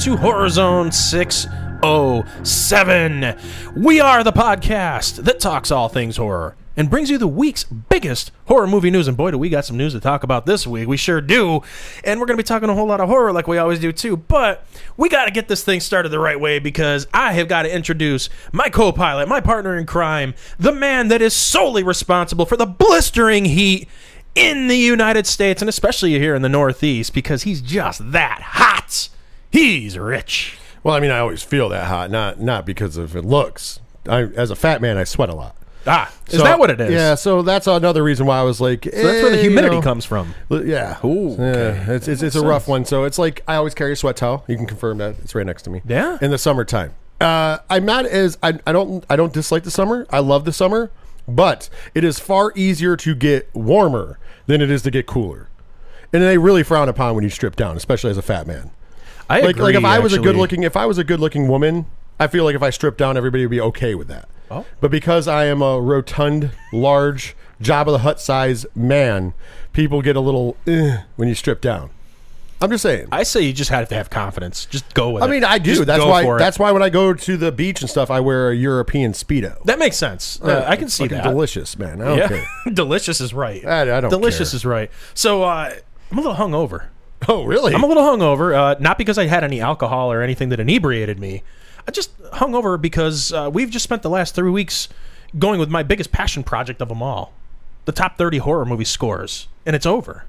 To Horror Zone 607. We are the podcast that talks all things horror and brings you the week's biggest horror movie news. And boy, do we got some news to talk about this week. We sure do. And we're going to be talking a whole lot of horror like we always do, too. But we got to get this thing started the right way because I have got to introduce my co pilot, my partner in crime, the man that is solely responsible for the blistering heat in the United States and especially here in the Northeast because he's just that hot. He's rich. Well, I mean, I always feel that hot, not not because of it looks. I, as a fat man, I sweat a lot. Ah, is So- that what it is? Yeah, so that's another reason why I was like, So that's where the humidity comes. comes from. Yeah, Ooh, yeah. It's it's, it's a rough one. So it's like I always carry a sweat towel. You can confirm that it's right next to me. Yeah. in the summertime. Uh, I'm not as I, I don't I don't dislike the summer. I love the summer, but it is far easier to get warmer than it is to get cooler, and they really frown upon when you strip down, especially as a fat man. I like like if I was a actually. good looking if I was a good looking woman, I feel like if I stripped down, everybody would be okay with that. Oh. But because I am a rotund, large, Jabba the Hutt size man, people get a little eh, when you strip down. I'm just saying. I say you just have to have confidence. Just go with it. I it. mean, I do. Just that's go why. for it. That's why when I go to the beach and stuff, I wear a European speedo. that makes sense. Uh, I can see fucking that. delicious, man. I don't yeah, care. delicious is right. I- I don't delicious care. is right. So uh, I'm a little hungover. Oh, really? I'm a little hungover, uh, not because I had any alcohol or anything that inebriated me. I just hungover because uh, we've just spent the last three weeks going with my biggest passion project of them all, the top 30 horror movie scores, and it's over.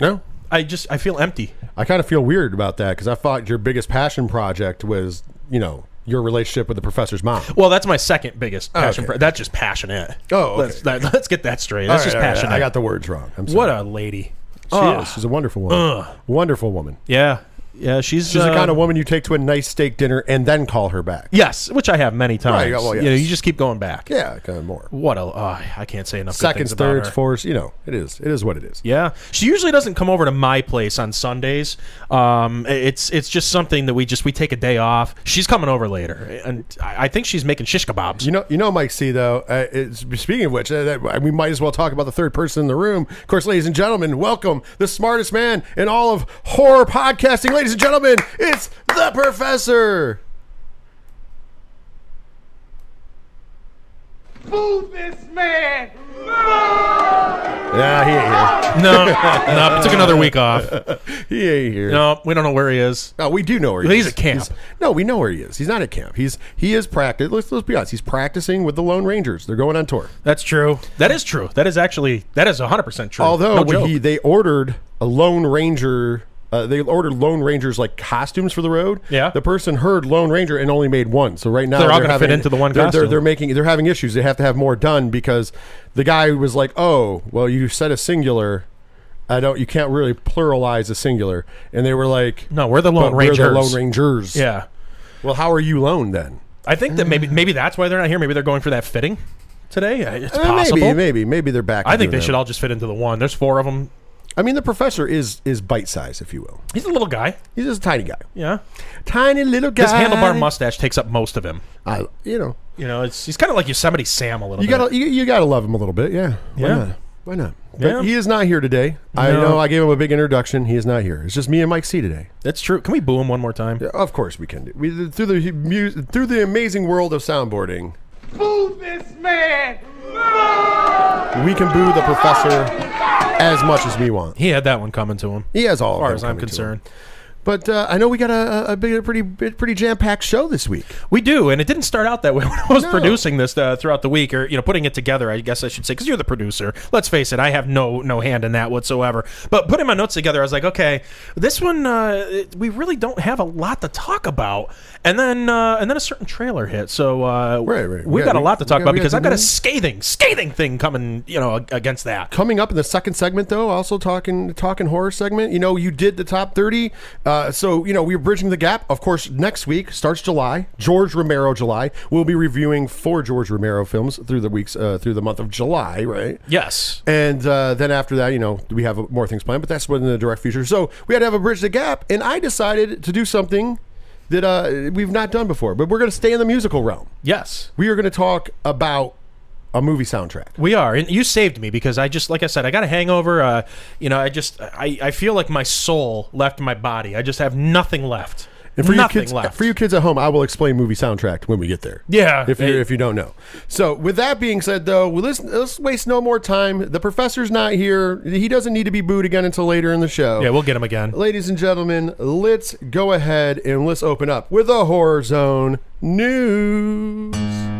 no. I just I feel empty. I kind of feel weird about that because I thought your biggest passion project was, you know, your relationship with the professor's mom. Well, that's my second biggest passion. okay. pro- that's just passionate. Oh, okay. let's that, let's get that straight. That's All just right, passionate. I got the words wrong. I'm sorry. what a lady. She Ugh. is. She's a wonderful woman. Wonderful woman. Yeah, yeah. She's She's the uh, kind of woman you take to a nice steak dinner and then call her back. yes, which I have many times. Right, well, You know, yes. you just keep going back. Yeah, kind of more. What a uh, I can't say enough. good Seconds, things about thirds, her. fourths. You know, it is. It is what it is. Yeah, she usually doesn't come over to my place on Sundays. Um, it's it's just something that we just we take a day off. She's coming over later, and I, I think she's making shish kebabs. You know, you know, Mike C. Though. Uh, it's, speaking of which, uh, that, we might as well talk about the third person in the room. Of course, ladies and gentlemen, welcome the smartest man in all of horror podcasting. Ladies and gentlemen, it's the Professor. Boo this man! Yeah, he ain't here. No, no, took another week off. He ain't here. No, we don't know where he is. No, we do know where he is. He's is. at camp. He's- no, we know where he is. He's not at camp. He's he is practice. Let's let's be honest. He's practicing with the Lone Rangers. They're going on tour. That's true. That is true. That is actually that is hundred percent true. Although no when joke. he they ordered a Lone Ranger. Uh, they ordered Lone Rangers like costumes for the road. Yeah. The person heard Lone Ranger and only made one. So right now They're all gonna fit into the one they're, they're, costume. they're making they're having issues. They have to have more done because the guy was like, "Oh, well, you said a singular. I don't. You can't really pluralize a singular." And they were like, no, we're the Lone "But we're Rangers. the Lone Rangers." Yeah, Well, how are you lone then? I think that maybe maybe that's why they're not here. Maybe they're going for that fitting today. It's Uh, possible. Maybe, maybe, maybe they're back. I think they should all just fit into the one. There's four of them. I mean, the professor is is bite size, if you will. He's a little guy. He's just a tiny guy, Yeah, tiny little guy. his handlebar mustache takes up most of him. I, you know, You know, it's he's kind of like Yosemite Sam a little you bit. gotta you, you gotta love him a little bit. Yeah. Why Yeah. not? Why not? But Yeah. he is not here today. I No. know I gave him a big introduction. He is not here. It's just me and Mike C today. That's true. Can we boo him one more time? Yeah, of course we can do. We through the mu- through the amazing world of soundboarding. Boo this man! We can boo the professor as much as we want. He had that one coming to him. He has all. As far of as I'm coming to him. concerned. But uh, I know we got a, a, big, a pretty pretty jam packed show this week. We do, and it didn't start out that way when I was No. producing this uh, throughout the week, or you know, putting it together. I guess I should say, because you're the producer. Let's face it, I have no no hand in that whatsoever. But putting my notes together, I was like, okay, this one uh, we really don't have a lot to talk about. And then uh, and then a certain trailer hit, so uh, Right, right. we Yeah, got a lot to talk got- about because I've got a scathing scathing thing coming, you know, against that. Coming up in the second segment, though, also talking talking horror segment. You know, you did the top thirty, uh, so you know we're bridging the gap. Of course, next week starts July, George Romero July. We'll be reviewing four George Romero films through the weeks uh, through the month of July, right? Yes. And uh, then after that, you know, we have more things planned, but that's within the direct future. So we had to have a bridge the gap, and I decided to do something that uh, we've not done before. But we're going to stay in the musical realm. Yes. We are going to talk about a movie soundtrack. We are, and you saved me because I just, like I said, I got a hangover. Uh, you know, I just, I, I feel like my soul left my body. I just have nothing left. And for you nothing kids, left. for you kids at home, I will explain movie soundtrack when we get there. Yeah. if you if you don't know. So with that being said, though, well, let's let's waste no more time. The professor's not here. He doesn't need to be booed again until later in the show. yeah, we'll get him again. Ladies and gentlemen, let's go ahead and let's open up with a horror zone news.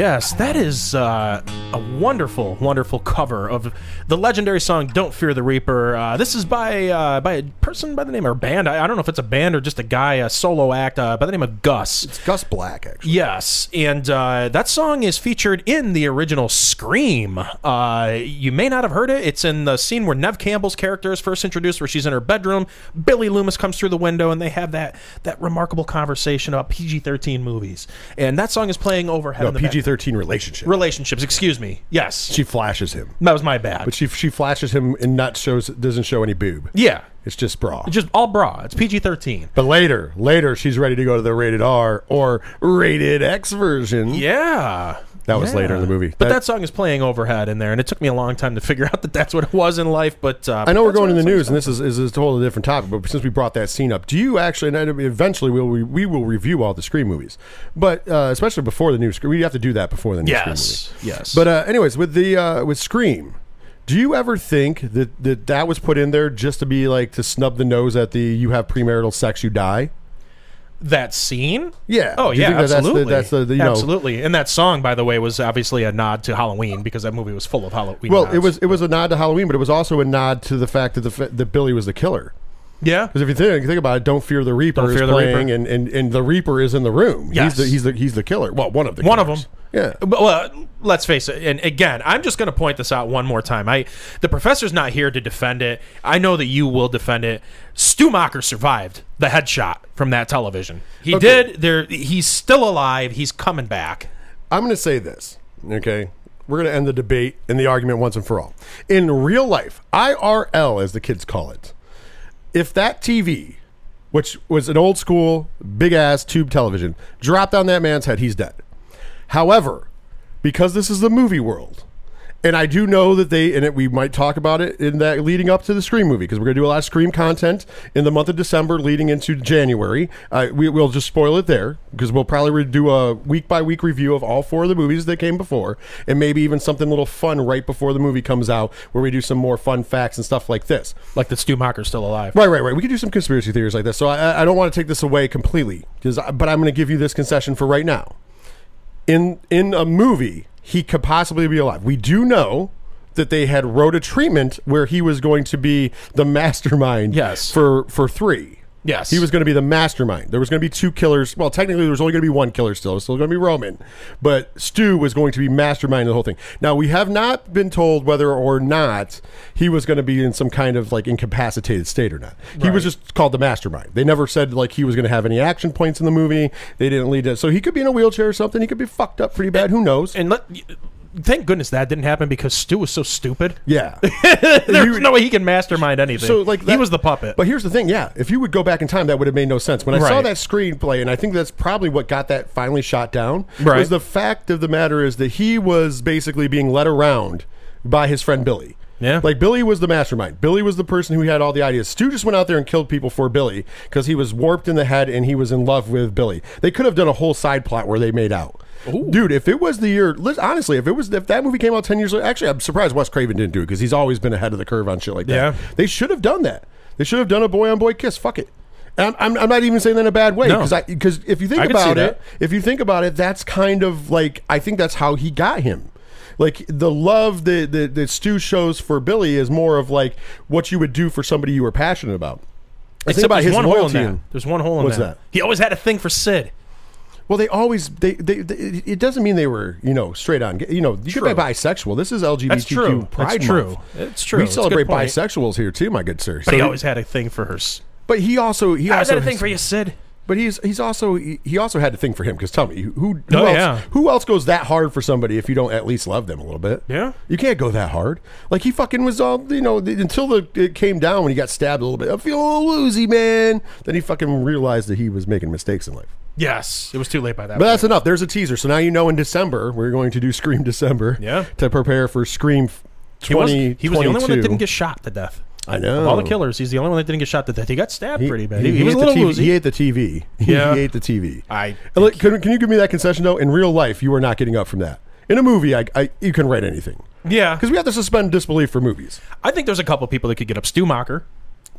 Yes, that is uh, a wonderful, wonderful cover of the legendary song "Don't Fear the Reaper." Uh, this is by uh, by a person by the name or band. I, I don't know if it's a band or just a guy, a solo act uh, by the name of Gus. It's Gus Black, actually. Yes, and uh, that song is featured in the original Scream. Uh, you may not have heard it. It's in the scene where Neve Campbell's character is first introduced, where she's in her bedroom. Billy Loomis comes through the window, and they have that that remarkable conversation about PG-13 movies. And that song is playing overhead. No, in the back- PG thirteen relationship. relationships. Excuse me. Yes, She flashes him, that was my bad. but she she flashes him and not shows doesn't show any boob. yeah, It's just bra. just all bra. It's PG-13. But later, later, she's ready to go to the rated R or rated X version. Yeah. That was later in the movie. But That- that, song is playing overhead in there, and it took me a long time to figure out that that's what it was in life. But uh, I know we're going in the news, and this is, is, is a totally different topic. But since we brought that scene up, do you actually? And eventually, we'll we, we will review all the Scream movies, but uh, especially before the new Scream, we have to do that before the new Scream Yes, movie. yes. But uh, anyways, with the uh, with Scream, do you ever think that, that that was put in there just to be like to snub the nose at the "you have premarital sex, you die"? That scene. Yeah. Oh yeah, that that's the- absolutely. that's the- you know- absolutely. And that song, by the way, was obviously a nod to Halloween because that movie was full of Halloween. Well, nods. it was it was a nod to Halloween, but it was also a nod to the fact that the that Billy was the killer. Yeah. Because if you think, think about it, "Don't Fear the Reaper" Don't is Fear the playing, Reaper. And, and and the Reaper is in the room. Yes. He's the he's the he's the killer. Well, one of the One of them. Yeah. But, well, let's face it. And again, I'm just going to point this out one more time. I, the professor's not here to defend it. I know that you will defend it. Stu Macher survived the headshot from that television. He Okay. did. There, he's still alive. He's coming back. I'm going to say this. Okay. We're going to end the debate and the argument once and for all. In real life, IRL, as the kids call it, if that TV, which was an old school, big ass tube television, dropped on that man's head, he's dead. However, because this is the movie world, and I do know that they, and it, we might talk about it in that leading up to the Scream movie, because we're going to do a lot of Scream content in the month of December leading into January. Uh, we, we'll just spoil it there, because we'll probably do a week by week review of all four of the movies that came before, and maybe even something a little fun right before the movie comes out, where we do some more fun facts and stuff like this. Like that Stu Macher's still alive. Right, right, right. We could do some conspiracy theories like this. So I, I don't want to take this away completely, because but I'm going to give you this concession for right now. In in a movie, he could possibly be alive. We do know that they had wrote a treatment where he was going to be the mastermind. Yes. For for three. Yes. He was going to be the mastermind. There was going to be two killers. Well, technically, there was only going to be one killer still. It was still going to be Roman. But Stu was going to be mastermind the whole thing. Now, we have not been told whether or not he was going to be in some kind of like incapacitated state or not. He was just called the mastermind. They never said like he was going to have any action points in the movie. They didn't lead to. So he could be in a wheelchair or something. He could be fucked up pretty bad. Who knows? And let, thank goodness that didn't happen because Stu was so stupid. yeah. There's no way he can mastermind anything. So like he was the puppet. But here's the thing, yeah. If you would go back in time, that would have made no sense. When I saw that screenplay, and I think that's probably what got that finally shot down, Right. was the fact of the matter is that he was basically being led around by his friend Billy. Yeah. Like Billy was the mastermind. Billy was the person who had all the ideas. Stu just went out there and killed people for Billy because he was warped in the head and he was in love with Billy. They could have done a whole side plot where they made out. Dude, if it was the year, honestly, if it was if that movie came out ten years later, actually, I'm surprised Wes Craven didn't do it because he's always been ahead of the curve on shit like that. Yeah. They should have done that. They should have done a boy on boy kiss. Fuck it. And I'm, I'm, I'm not even saying that in a bad way No. because because if you think about that. it, if you think about it, that's kind of like I think that's how he got him. Like the love that that, that Stu shows for Billy is more of like what you would do for somebody you were passionate about. I Except about his one hole in loyalty. that. There's one hole in What's that. that? He always had a thing for Sid. Well, they always they, they, they it doesn't mean they were you know straight on. You know, you could be bisexual. This is LGBTQ That's true. Pride That's true. Month. It's true. We celebrate bisexuals here too, my good sir. But he So- always had a thing for her. but he also he I always also had a thing for you, Sid. But he's he's also he, he also had to think for him because tell me who who Oh, else, yeah. who else goes that hard for somebody if you don't at least love them a little bit? Yeah. you can't go that hard. Like he fucking was all you know the, until the it came down when he got stabbed a little bit. I feel a little woozy, man. Then he fucking realized that he was making mistakes in life. Yes, it was too late by that. But point. that's enough. There's a teaser. So now you know in December we're going to do Scream December. Yeah. To prepare for Scream he was, he was the only one that didn't get shot to death. I know. Of all the killers, he's the only one that didn't get shot to death. He got stabbed pretty bad. He, He, he was a ate the little TV woozy. He ate the TV. Yeah. he ate the TV. I look, can, can you give me that concession though? In real life, you are not getting up from that. In a movie, I, I you can write anything yeah, because we have to suspend disbelief for movies. I think there's a couple people that could get up. Stu Macher.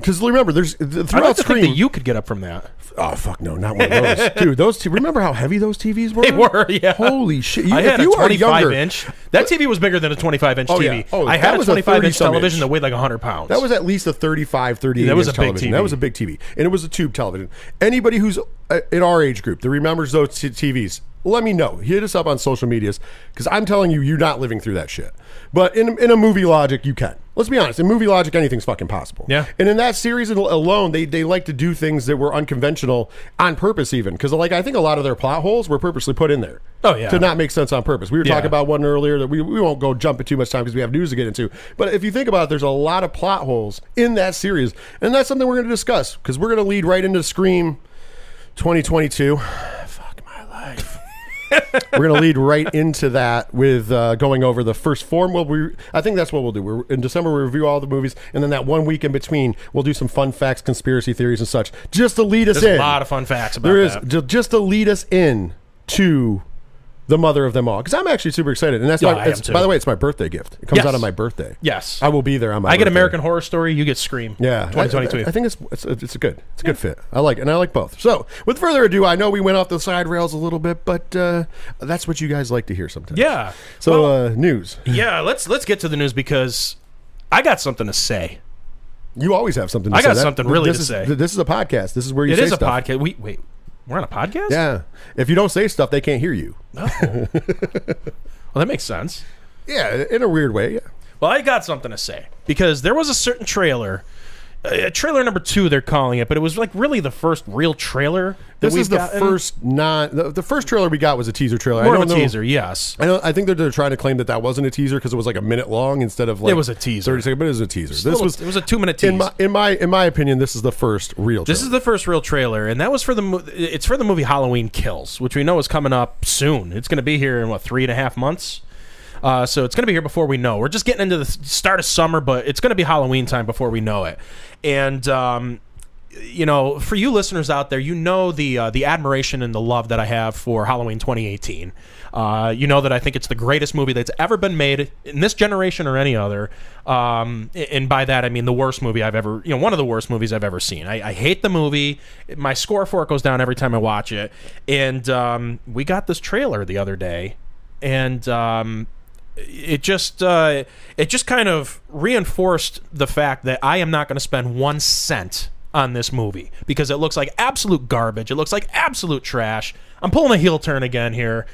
Because remember, there's I'd like throughout think that you could get up from that. oh fuck no, not one of those, dude. Those t- remember how heavy those TVs were? They were, yeah. Holy shit! You, I had a you are 25 younger, inch. That TV was bigger than a 25 inch Oh, TV. yeah. Oh, I had a was a 25 inch television inch. that weighed like 100 pounds. That was at least a 35, 38 That was inch a big. TV. That was a big TV. And it was a tube television. Anybody who's uh, in our age group that remembers those t- TVs, let me know. Hit us up on social medias because I'm telling you, you're not living through that shit. But in, in a movie logic, you can. Let's be honest. In movie logic, anything's fucking possible. Yeah. And in that series alone, they, they like to do things that were unconventional on purpose, even. Because, like, I think a lot of their plot holes were purposely put in there. Oh, yeah. To not make sense on purpose. We were Yeah. talking about one earlier that we, we won't go jump in too much time because we have news to get into. But if you think about it, there's a lot of plot holes in that series. And that's something we're going to discuss because we're going to lead right into Scream 2022. Fuck my life. We're going to lead right into that with uh, going over the first form. Well, We'll I think that's what we'll do. We're, in December, we review all the movies, and then that one week in between, we'll do some fun facts, conspiracy theories, and such, just to lead us There's in. a lot of fun facts about There is that. ju- just to lead us in to the mother of them all because I'm actually super excited, and that's Yeah, my, it's, by the way, it's my birthday gift. It comes Yes. out on my birthday. Yes. I will be there on my. I get. American Horror Story. You get Scream. Yeah, 2022. I, I think it's it's it's a good it's a good fit. I like it, and I like both. So, with further ado, I know we went off the side rails a little bit, but uh, that's what you guys like to hear sometimes. yeah. So, Well, uh, news. yeah. Let's let's get to the news because I got something to say. You always have something. to say. I got. That- something really to is, say. This is a podcast. This is where you It is a podcast. We wait. We're on a podcast. Yeah. If you don't say stuff, they can't hear you. No. well, that makes sense. Yeah, in a weird way. Yeah. Well, I got something to say because there was a certain trailer, uh, trailer number two, they're calling it, but it was like really the first real trailer. That This we've is the gotten. first non. The, the first trailer we got was a teaser trailer. more I of a know- teaser. Yes. I. I think that they're trying to claim that that wasn't a teaser because it was like a minute long instead of like It was a teaser. thirty seconds. But it was a teaser. This Little- was it was a two minute tease. in my in my in my opinion. This is the first real. Trailer. This is the first real trailer, and that was for the it's for the movie Halloween Kills, which we know is coming up soon. It's going to be here in what three and a half months. Uh, so it's going to be here before we know. We're just getting into the start of summer, but it's going to be Halloween time before we know it. And um, you know, for you listeners out there, you know the uh, the admiration and the love that I have for Halloween 2018. Uh, you know that I think it's the greatest movie that's ever been made in this generation or any other. Um, and by that I mean the worst movie I've ever, you know, one of the worst movies I've ever seen. I, I hate the movie. My score for it goes down every time I watch it. And um, we got this trailer the other day, and um, it just uh, it just kind of reinforced the fact that I am not going to spend one cent on this movie because it looks like absolute garbage. It looks like absolute trash. I'm pulling a heel turn again here.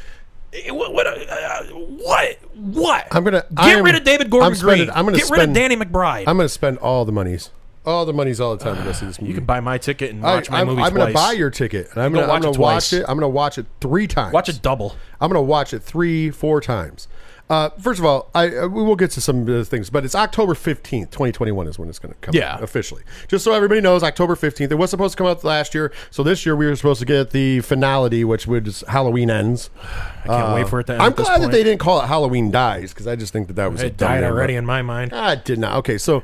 Eh, What? What? Uh, what? what? I'm gonna- get I am- rid of David Gordon I'm spending- Green. I'm gonna get rid of Danny McBride. I'm going to spend all the monies, all the money's all the time to go see this movie. You can buy my ticket and I, watch my I'm, movie I'm twice. gonna buy your ticket, and I'm gonna, I'm watch gonna watch it. I'm gonna watch it three times. Watch it double. I'm gonna watch it three, four times. Uh, first of all, I uh, we will get to some of the things, but it's October 15th, 2021 is when it's going to come Yeah. out officially. Just so everybody knows, October 15th. It was supposed to come out last year, so this year we were supposed to get the finality, which was Halloween ends. I can't wait for it to end. I'm glad that they didn't call it Halloween Dies because I just think that that was a It died already in my mind. I did not. Okay, so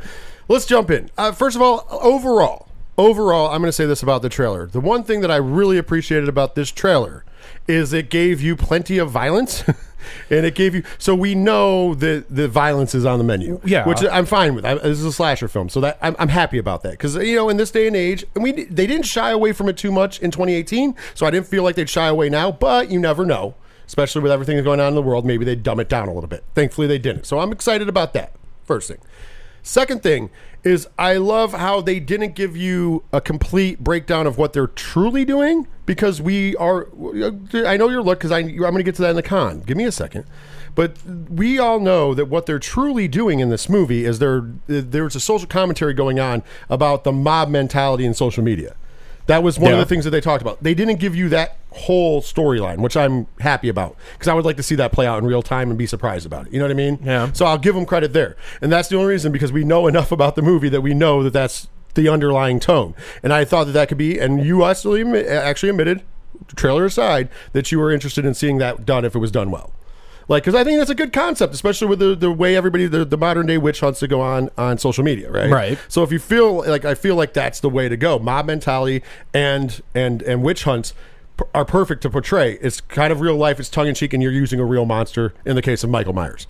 let's jump in. Uh, first of all, overall, overall, I'm going to say this about the trailer. The one thing that I really appreciated about this trailer is it gave you plenty of violence. And it gave you, so we know that the violence is on the menu, Yeah. which I'm fine with. I, this is a slasher film, so that I'm, I'm happy about that because you know in this day and age, and we they didn't shy away from it too much in 2018, so I didn't feel like they'd shy away now. But you never know, especially with everything that's going on in the world. Maybe they dumb it down a little bit. Thankfully, they didn't. So I'm excited about that. First thing. Second thing is I love how they didn't give you a complete breakdown of what they're truly doing because we are. I know your look because I'm going to get to that in the con. Give me a second. But we all know that what they're truly doing in this movie is there there's a social commentary going on about the mob mentality in social media. That was one Yeah. of the things that they talked about. They didn't give you that whole storyline, which I'm happy about because I would like to see that play out in real time and be surprised about it. You know what I mean? Yeah. So I'll give them credit there, and that's the only reason because we know enough about the movie that we know that that's the underlying tone. And I thought that that could be, and you actually actually admitted, trailer aside, that you were interested in seeing that done if it was done well. Like, because I think that's a good concept, especially with the, the way everybody, the, the modern day witch hunts to go on on social media, right? Right. So if you feel like I feel like that's the way to go, mob mentality and and and witch hunts are perfect to portray. It's kind of real life. It's tongue in cheek, and you're using a real monster. In the case of Michael Myers.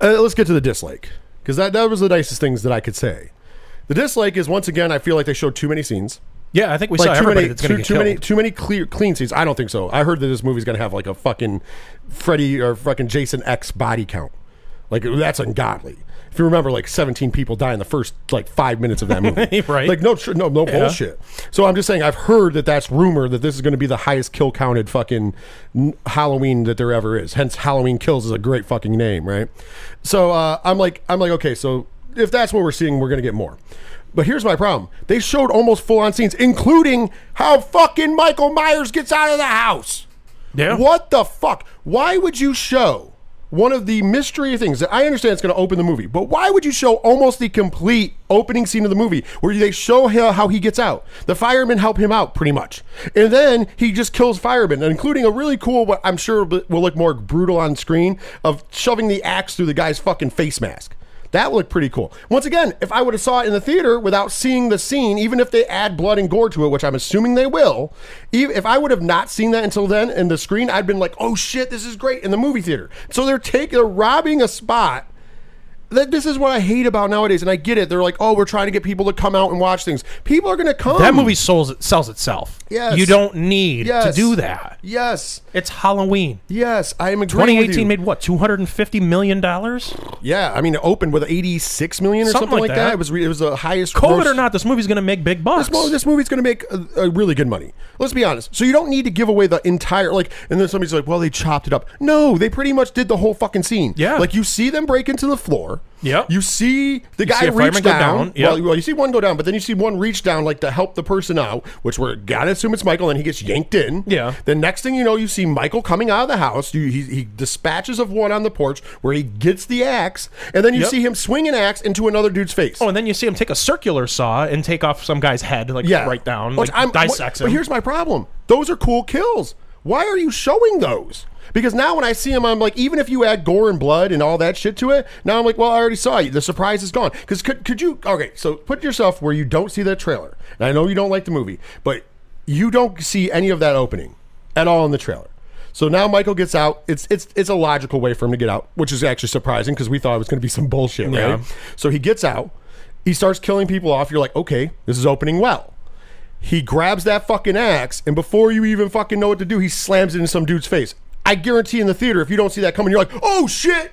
Uh, let's get to the dislike because that that was the nicest things that I could say. The dislike is once again I feel like they showed too many scenes Yeah, I think we saw too everybody many, that's going too, to get too killed. many, too many clear, clean scenes. I don't think so. I heard that this movie's gonna have like a fucking Freddy or fucking Jason X body count. Like that's ungodly. If you remember, like 17 people die in the first like five minutes of that movie, Right. Like no, no, no bullshit. So I'm just saying, I've heard that that's rumor that this is going to be the highest kill counted fucking Halloween that there ever is. Hence, Halloween Kills is a great fucking name, right? So uh, I'm like, I'm like, okay, so if that's what we're seeing, we're going to get more. But here's my problem. They showed almost full on scenes, including how fucking Michael Myers gets out of the house. Yeah. What the fuck? Why would you show one of the mystery things that I understand it's going to open the movie, but why would you show almost the complete opening scene of the movie where they show how, how he gets out? The firemen help him out pretty much. And then he just kills firemen, including a really cool, what I'm sure will look more brutal on screen, of shoving the axe through the guy's fucking face mask. That looked pretty cool. Once again, if I would have saw it in the theater without seeing the scene, even if they add blood and gore to it, which I'm assuming they will, if I would have not seen that until then in the screen, I'd been like, "Oh shit, this is great!" in the movie theater. So they're taking, they're robbing a spot. That this is what I hate about nowadays, and I get it. They're like, "Oh, we're trying to get people to come out and watch things." People are going to come. That movie sells, sells itself. Yes. You don't need Yes. to do that. Yes, It's Halloween. yes, I am agreeing 2018 made what? 250 million dollars? yeah, I mean, it opened with 86 million or Something something, like that. that. It was re- it was the highest. COVID gross- or not, this movie's going to make big bucks. This, this movie's going to make a, a really good money. Let's be honest. So you don't need to give away the entire like. And then somebody's like, "Well, they chopped it up." No, they pretty much did the whole fucking scene. Yeah. Like you see them break into the floor. Yep. You see the guy see reach down. down. Yep. Well, well, you see one go down, but then you see one reach down like to help the person out, which we're gotta assume it's Michael, and he gets yanked in. Yeah. The next thing you know, you see Michael coming out of the house. You, he, he dispatches of one on the porch where he gets the axe, and then you Yep. see him swing an axe into another dude's face. Oh, and then you see him take a circular saw and take off some guy's head, like yeah, right down, Which like, I'm- dissects him. But here's my problem: those are cool kills. Why are you showing those? Because now when I see him, I'm like, even if you add gore and blood and all that shit to it, now I'm like, well, I already saw you. The surprise is gone. Because could, could you? Okay, so put yourself where you don't see that trailer. And I know you don't like the movie, but you don't see any of that opening at all in the trailer. So now Michael gets out. It's it's it's a logical way for him to get out, which is actually surprising because we thought it was going to be some bullshit, right? Yeah. So he gets out. He starts killing people off. You're like, okay, this is opening well. He grabs that fucking axe, and before you even fucking know what to do, he slams it in some dude's face. I guarantee in the theater, if you don't see that coming, you're like, oh shit.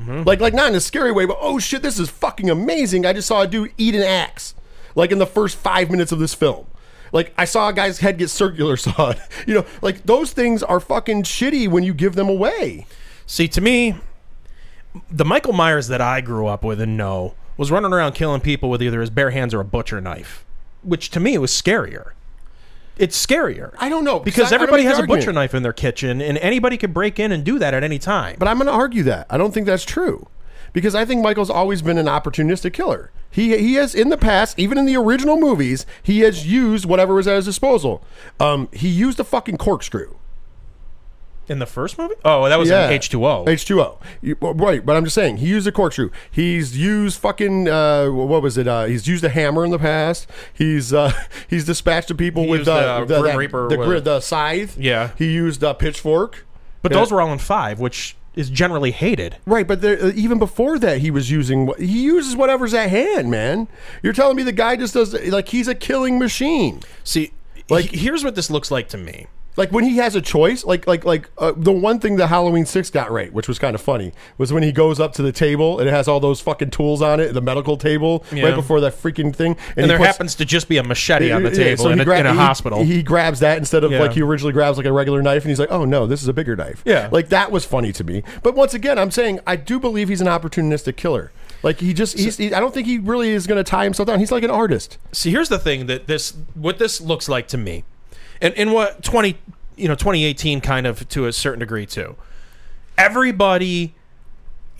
Mm-hmm. Like, like not in a scary way, but oh shit, this is fucking amazing. I just saw a dude eat an axe, like in the first five minutes of this film. Like I saw a guy's head get circular sawed. You know, like those things are fucking shitty when you give them away. See, to me, the Michael Myers that I grew up with and know was running around killing people with either his bare hands or a butcher knife, which to me was scarier. It's scarier. I don't know because I- everybody has a butcher knife in their kitchen, and anybody could break in and do that at any time. But I'm going to argue that. I don't think that's true. Because I think Michael's always been an opportunistic killer. He he has in the past, even in the original movies, he has used whatever was at his disposal. Um, he used a fucking corkscrew. In the first movie, oh, that was in H two O. H2O. You- Right, but I'm just saying, he used a corkscrew. He's used fucking uh, what was it? Uh, he's used a hammer in the past. He's uh, he's dispatched to people He with used uh, the Grim that- Reaper the, with- the scythe. Yeah. he used a pitchfork. But Yeah. those were all in five, which is generally hated. Right, but there, uh, even before that, he was using. He uses whatever's at hand, man. You're telling me the guy just does like he's a killing machine. See, Like- like here's what this looks like to me. Like when he has a choice, like like like uh, the one thing that Halloween Six got right, which was kind of funny, was when he goes up to the table and it has all those fucking tools on it, the medical table, Yeah. right before that freaking thing, And he there puts- happens to just be a machete on the Yeah, table so in, a, gra- in a he- hospital. He grabs that instead of Yeah. like he originally grabs like a regular knife, and he's like, "Oh no, this is a bigger knife." Yeah. like that was funny to me. But once again, I'm saying I do believe he's an opportunistic killer. Like he just, he's, he, I don't think he really is going to tie himself down. He's like an artist. See, here's the thing that this what this looks like to me, and and what twenty you know 2018 kind of to a certain degree too. Everybody.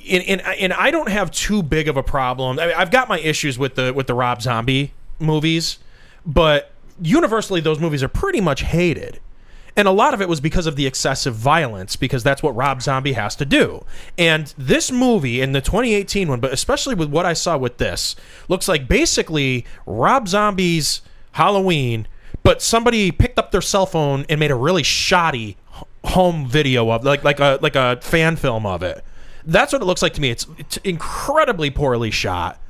And, and, and I don't have too big of a problem. I mean, I've got my issues with the with the Rob Zombie movies, but universally those movies are pretty much hated. And a lot of it was because of the excessive violence, because that's what Rob Zombie has to do. And this movie, in the 2018 one, but especially with what I saw with this, looks like basically Rob Zombie's Halloween, but somebody picked up their cell phone and made a really shoddy home video of like like a like a fan film of it. That's what it looks like to me. It's, it's incredibly poorly shot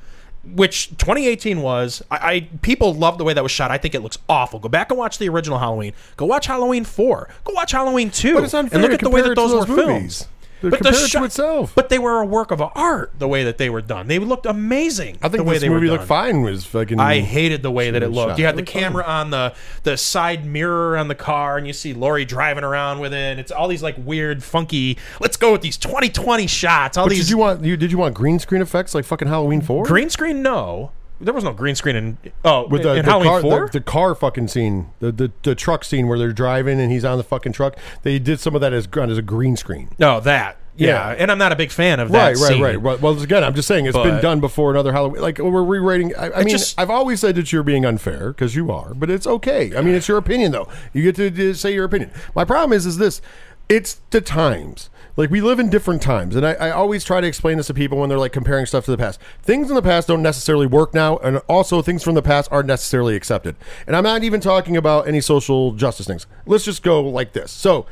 which 2018 was. I, I people love the way that was shot. I think it looks awful. Go back and watch the original Halloween. Go watch Halloween four. Go watch Halloween two. But it's unfair and look at the way that those, those were movies. filmed. To But the compare it to shot- itself. But they were a work of art. The way that they were done, they looked amazing. I think the way this they movie were looked done. fine. Was fucking. I hated the way that it Shot. looked. You had It the looked fine. camera on the the side mirror on the car, and you see Laurie driving around with it. And it's all these like weird, funky. Let's go with these 2020 shots. All But these did you want? You did you want green screen effects like fucking Halloween four? green screen. No, there was no green screen in oh with the, in the Halloween car, four. the, the car fucking scene, the, the the truck scene where they're driving and he's on the fucking truck. They did some of that as as a green screen. Oh, that. Yeah. Yeah. and I'm not a big fan of that. Right, right, scene. right. Well, again, I'm just saying it's been done before another Halloween. Like we're rewriting. I, I mean, just- I've always said that you're being unfair because you are, but it's okay. I mean, it's your opinion though. You get to, to say your opinion. My problem is, is this? It's the times. Like we live in different times, and I, I always try to explain this to people when they're like comparing stuff to the past. Things in the past don't necessarily work now, and also things from the past aren't necessarily accepted. And I'm not even talking about any social justice things. Let's just go like this. So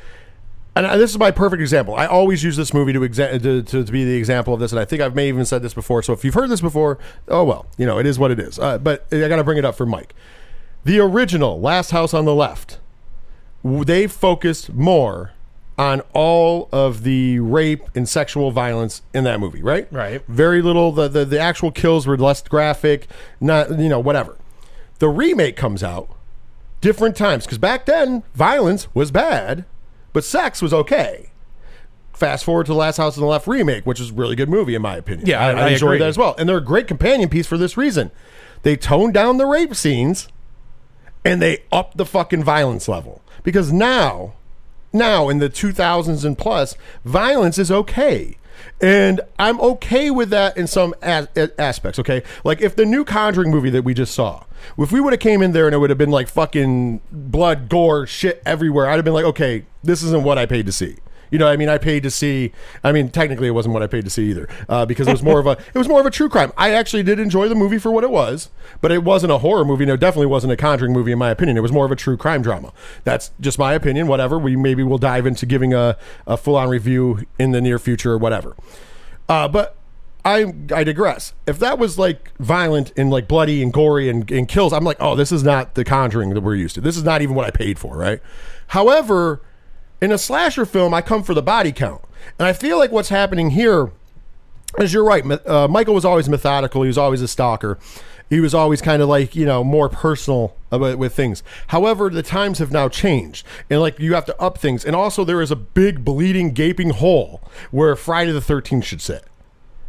and this is my perfect example. I always use this movie to, exa- to, to, to be the example of this, and I think I've may even said this before. So if you've heard this before, oh well, you know it is what it is. Uh, but I got to bring it up for Mike. The original Last House on the Left, they focused more on all of the rape and sexual violence in that movie, right? Right. Very little. The, the the actual kills were less graphic. Not you know whatever. The remake comes out different times because back then violence was bad, but sex was okay. Fast forward to the Last House on the Left remake, which is a really good movie in my opinion. Yeah, I, I- I enjoyed agree. that as well, and they're a great companion piece for this reason. They toned down the rape scenes, and they upped the fucking violence level because now, now in the 2000s and plus, violence is okay. And I'm okay with that in some as- aspects. Okay, like if the new Conjuring movie that we just saw, if we would have came in there and it would have been like fucking blood, gore, shit everywhere, I'd have been like, okay, this isn't what I paid to see. You know, I mean, I paid to see. I mean, technically, it wasn't what I paid to see either, uh, because it was more of a. It was more of a true crime. I actually did enjoy the movie for what it was, but it wasn't a horror movie. No, it definitely wasn't a Conjuring movie, in my opinion. It was more of a true crime drama. That's just my opinion. Whatever. We maybe we'll dive into giving a, a full on review in the near future or whatever. Uh, but I I digress. If that was like violent and like bloody and gory and, and kills, I'm like, oh, this is not the Conjuring that we're used to. This is not even what I paid for, right? However, in a slasher film, I come for the body count, and I feel like what's happening here is you're right. Uh, Michael was always methodical. He was always a stalker. He was always kind of like you know more personal about, with things. However, the times have now changed, and like you have to up things. And also, there is a big bleeding, gaping hole where Friday the Thirteenth should sit.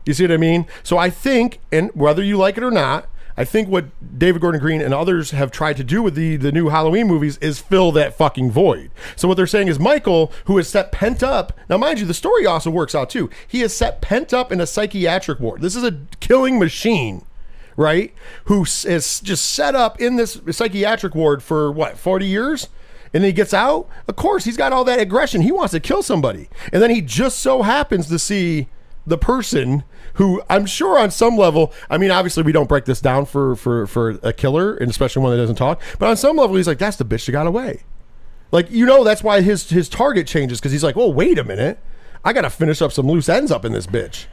You see what I mean? So I think, and whether you like it or not, I think what David Gordon Green and others have tried to do with the, the new Halloween movies is fill that fucking void. So what they're saying is Michael, who is set pent up. Now, mind you, the story also works out too. He is set pent up in a psychiatric ward. This is a killing machine, right? Who s- just set up in this psychiatric ward for what, 40 years? And then he gets out. Of course, he's got all that aggression. He wants to kill somebody. And then he just so happens to see the person who I'm sure on some level, I mean, obviously we don't break this down for for for a killer, and especially one that doesn't talk. But on some level, he's like, "That's the bitch that got away." Like you know, that's why his his target changes because he's like, "Oh, wait a minute, I got to finish up some loose ends up in this bitch."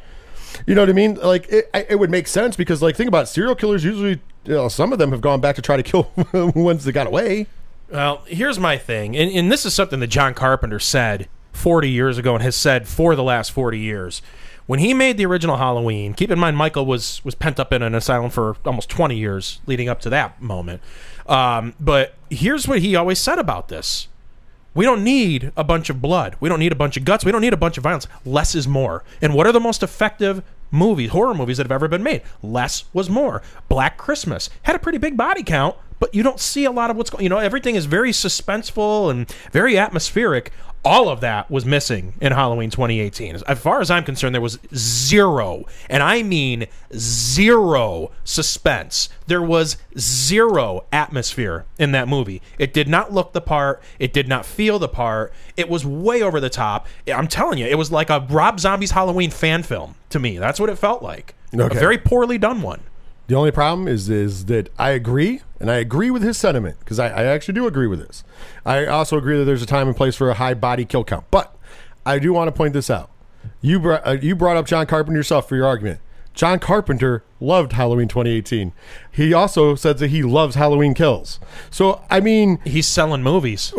You know what I mean? Like it, it would make sense because like think about it, serial killers. Usually, you know, some of them have gone back to try to kill ones that got away. Well, here's my thing, and, and this is something that John Carpenter said 40 years ago and has said for the last 40 years. When he made the original Halloween, keep in mind Michael was was pent up in an asylum for almost 20 years leading up to that moment. Um, but here's what he always said about this. We don't need a bunch of blood. We don't need a bunch of guts. We don't need a bunch of violence. Less is more. And what are the most effective movies, horror movies that have ever been made? Less was more. Black Christmas had a pretty big body count, but you don't see a lot of what's going. You know, everything is very suspenseful and very atmospheric. All of that was missing in Halloween 2018. As far as I'm concerned, there was zero, and I mean zero suspense. There was zero atmosphere in that movie. It did not look the part. It did not feel the part. It was way over the top. I'm telling you, it was like a Rob Zombie's Halloween fan film to me. That's what it felt like. Okay. A very poorly done one. The only problem is is that I agree, and I agree with his sentiment because I, I actually do agree with this. I also agree that there's a time and place for a high body kill count, but I do want to point this out. You brought uh, you brought up John Carpenter yourself for your argument. John Carpenter loved Halloween 2018. He also said that he loves Halloween Kills. So I mean, He's selling movies.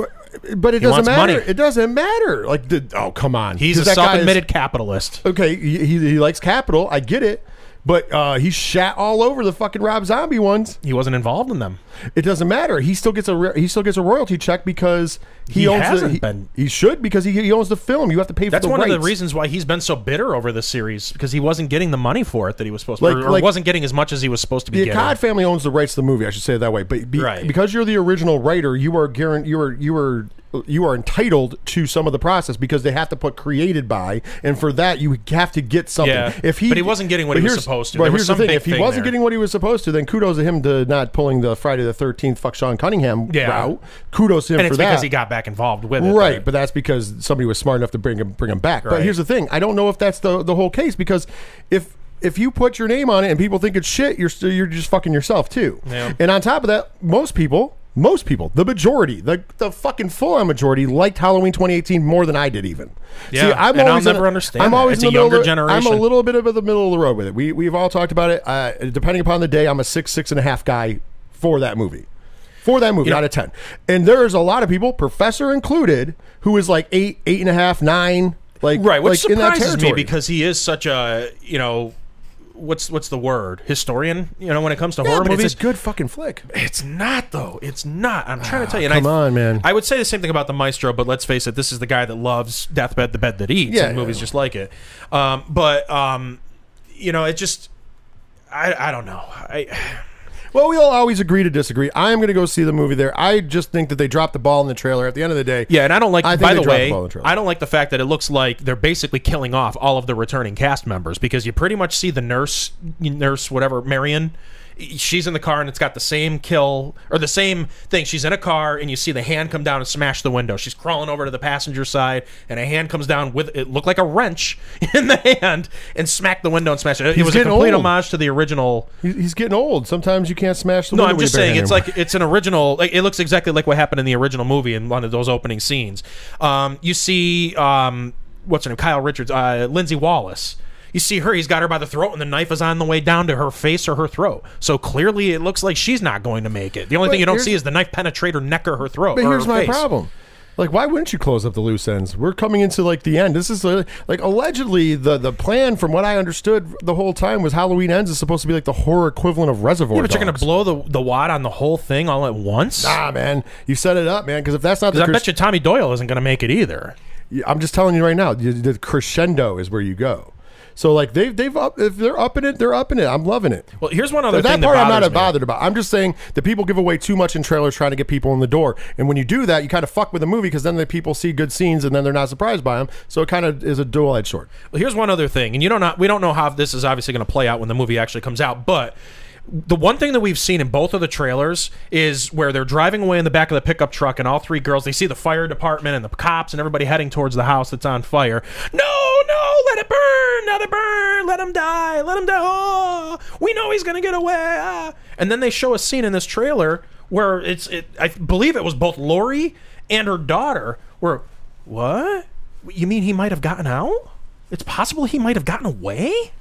but it doesn't matter. money. It doesn't matter. Like, the, oh come on, He's a is- self-admitted capitalist. okay, he, he, he likes capital. I get it. But uh, he shat all over the fucking Rob Zombie ones. He wasn't involved in them. It doesn't matter. He still gets a re- he still gets a royalty check because he, He owns hasn't the, he, been. he should because he, he owns the film. You have to pay for That's the one rights. of the reasons why he's been so bitter over this series because he wasn't getting the money for it that he was supposed to, Like- or, or like- wasn't getting as much as he was supposed to be The getting. Akkad family owns the rights to the movie. I should say it that way. But be, Right. because you're the original writer, you are guaran- you are you are you are entitled to some of the process because they have to put created by, and for that you have to get something. Yeah, if he but he wasn't getting what he was supposed to. But There was here's the thing: if he thing wasn't there. getting what he was supposed to, then kudos to him to not pulling the Friday the Thirteenth fuck Sean Cunningham Yeah. route. Kudos to him and for it's that. because he got back involved with it. Right, but that's because somebody was smart enough to bring him bring him back. But here's the thing: I don't know if that's the the whole case because if if you put your name on it and people think it's shit, you're you're just fucking yourself too. Yeah. And on top of that, most people, most people, the majority, the the fucking full on majority liked Halloween 2018 more than I did even. Yeah, and I'll always in never a- understand I'm that. always It's a younger of the- I'm a little bit of the middle of the road with it. We we've all talked about it. Uh, depending upon the day, I'm a six six and a half guy for that movie for that movie, You know- not a 10. And there's a lot of people, professor included, who is like eight, eight and a half, nine, like, right, which like in that surprises me because he is such a you know, what's what's the word historian? You know, when it comes to yeah, horror movies, it's a good fucking flick. It's not though. It's not. I'm trying to tell you. And come I, on, man. I would say the same thing about the Maestro, but let's face it. This is the guy that loves Deathbed, the Bed That Eats, Yeah, and movies yeah. just like it. Um, but um, you know, it just. I, I don't know. I Well, we'll always agree to disagree. I'm going to go see the movie there. I just think that they dropped the ball in the trailer. At the end of the day, yeah, and I don't like. I by the way, the the. I don't like the fact that it looks like they're basically killing off all of the returning cast members because you pretty much see the nurse, nurse whatever, Marion. She's in the car and it's got the same kill or the same thing. She's in a car and you see the hand come down and smash the window. She's crawling over to the passenger side and a hand comes down with it looked like a wrench in the hand and smack the window and smash it. It He's was a complete old. homage to the original he's getting old. Sometimes you can't smash the no, window No, I'm just saying it's anymore. like it's an original. Like it looks exactly like what happened in the original movie in one of those opening scenes. Um, you see, um, what's her name? Kyle Richards, uh, Lindsey Wallace. You see her. He's got her by the throat, and the knife is on the way down to her face or her throat. So clearly, it looks like she's not going to make it. The only But thing you don't see is the knife penetrate her neck or her throat. But here's her my face. problem. Like, why wouldn't you close up the loose ends? We're coming into like the end. This is uh, like allegedly the the plan, from what I understood the whole time, was Halloween Ends is supposed to be like the horror equivalent of Reservoir. Yeah, but you're gonna blow the the wad on the whole thing all at once. Nah, man, you set it up, man. Because if that's not the, I cres- bet you Tommy Doyle isn't going to make it either. I'm just telling you right now, the crescendo is where you go. So like they've they've up if they're up in it, they're up in it. I'm loving it. Well, here's one other that thing part that I'm not me. bothered about. I'm just saying that people give away too much in trailers trying to get people in the door, and when you do that, you kind of fuck with the movie because then the people see good scenes and then they're not surprised by them. So it kind of is a dual edged sword. Well, here's one other thing, and you don't know, we don't know how this is obviously going to play out when the movie actually comes out, but the one thing that we've seen in both of the trailers is where they're driving away in the back of the pickup truck, and all three girls they see the fire department and the cops and everybody heading towards the house that's on fire. No, no, let it burn, let it burn, let him die, let him die. Oh, we know he's to get away. Ah. And then they show a scene in this trailer where it's, it, I believe it was both Laurie and her daughter. Where what? You mean he might have gotten out? It's possible he might have gotten away.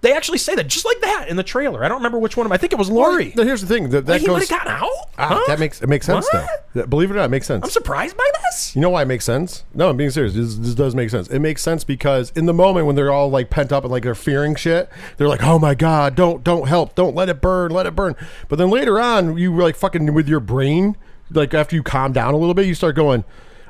They actually say that just like that in the trailer. I don't remember which one. of them. I think it was Laurie. Now, here's the thing that, that he might goes. gotten out. Ah, Huh? That makes it makes sense What? though. That- Believe it or not, it makes sense. I'm surprised by this. You know why it makes sense? No, I'm being serious. This, this does make sense. It makes sense because in the moment when they're all like pent up and like they're fearing shit, they're like, "Oh my god, don't don't help, don't let it burn, let it burn." But then later on, you were like fucking with your brain, like after you calm down a little bit, you start going.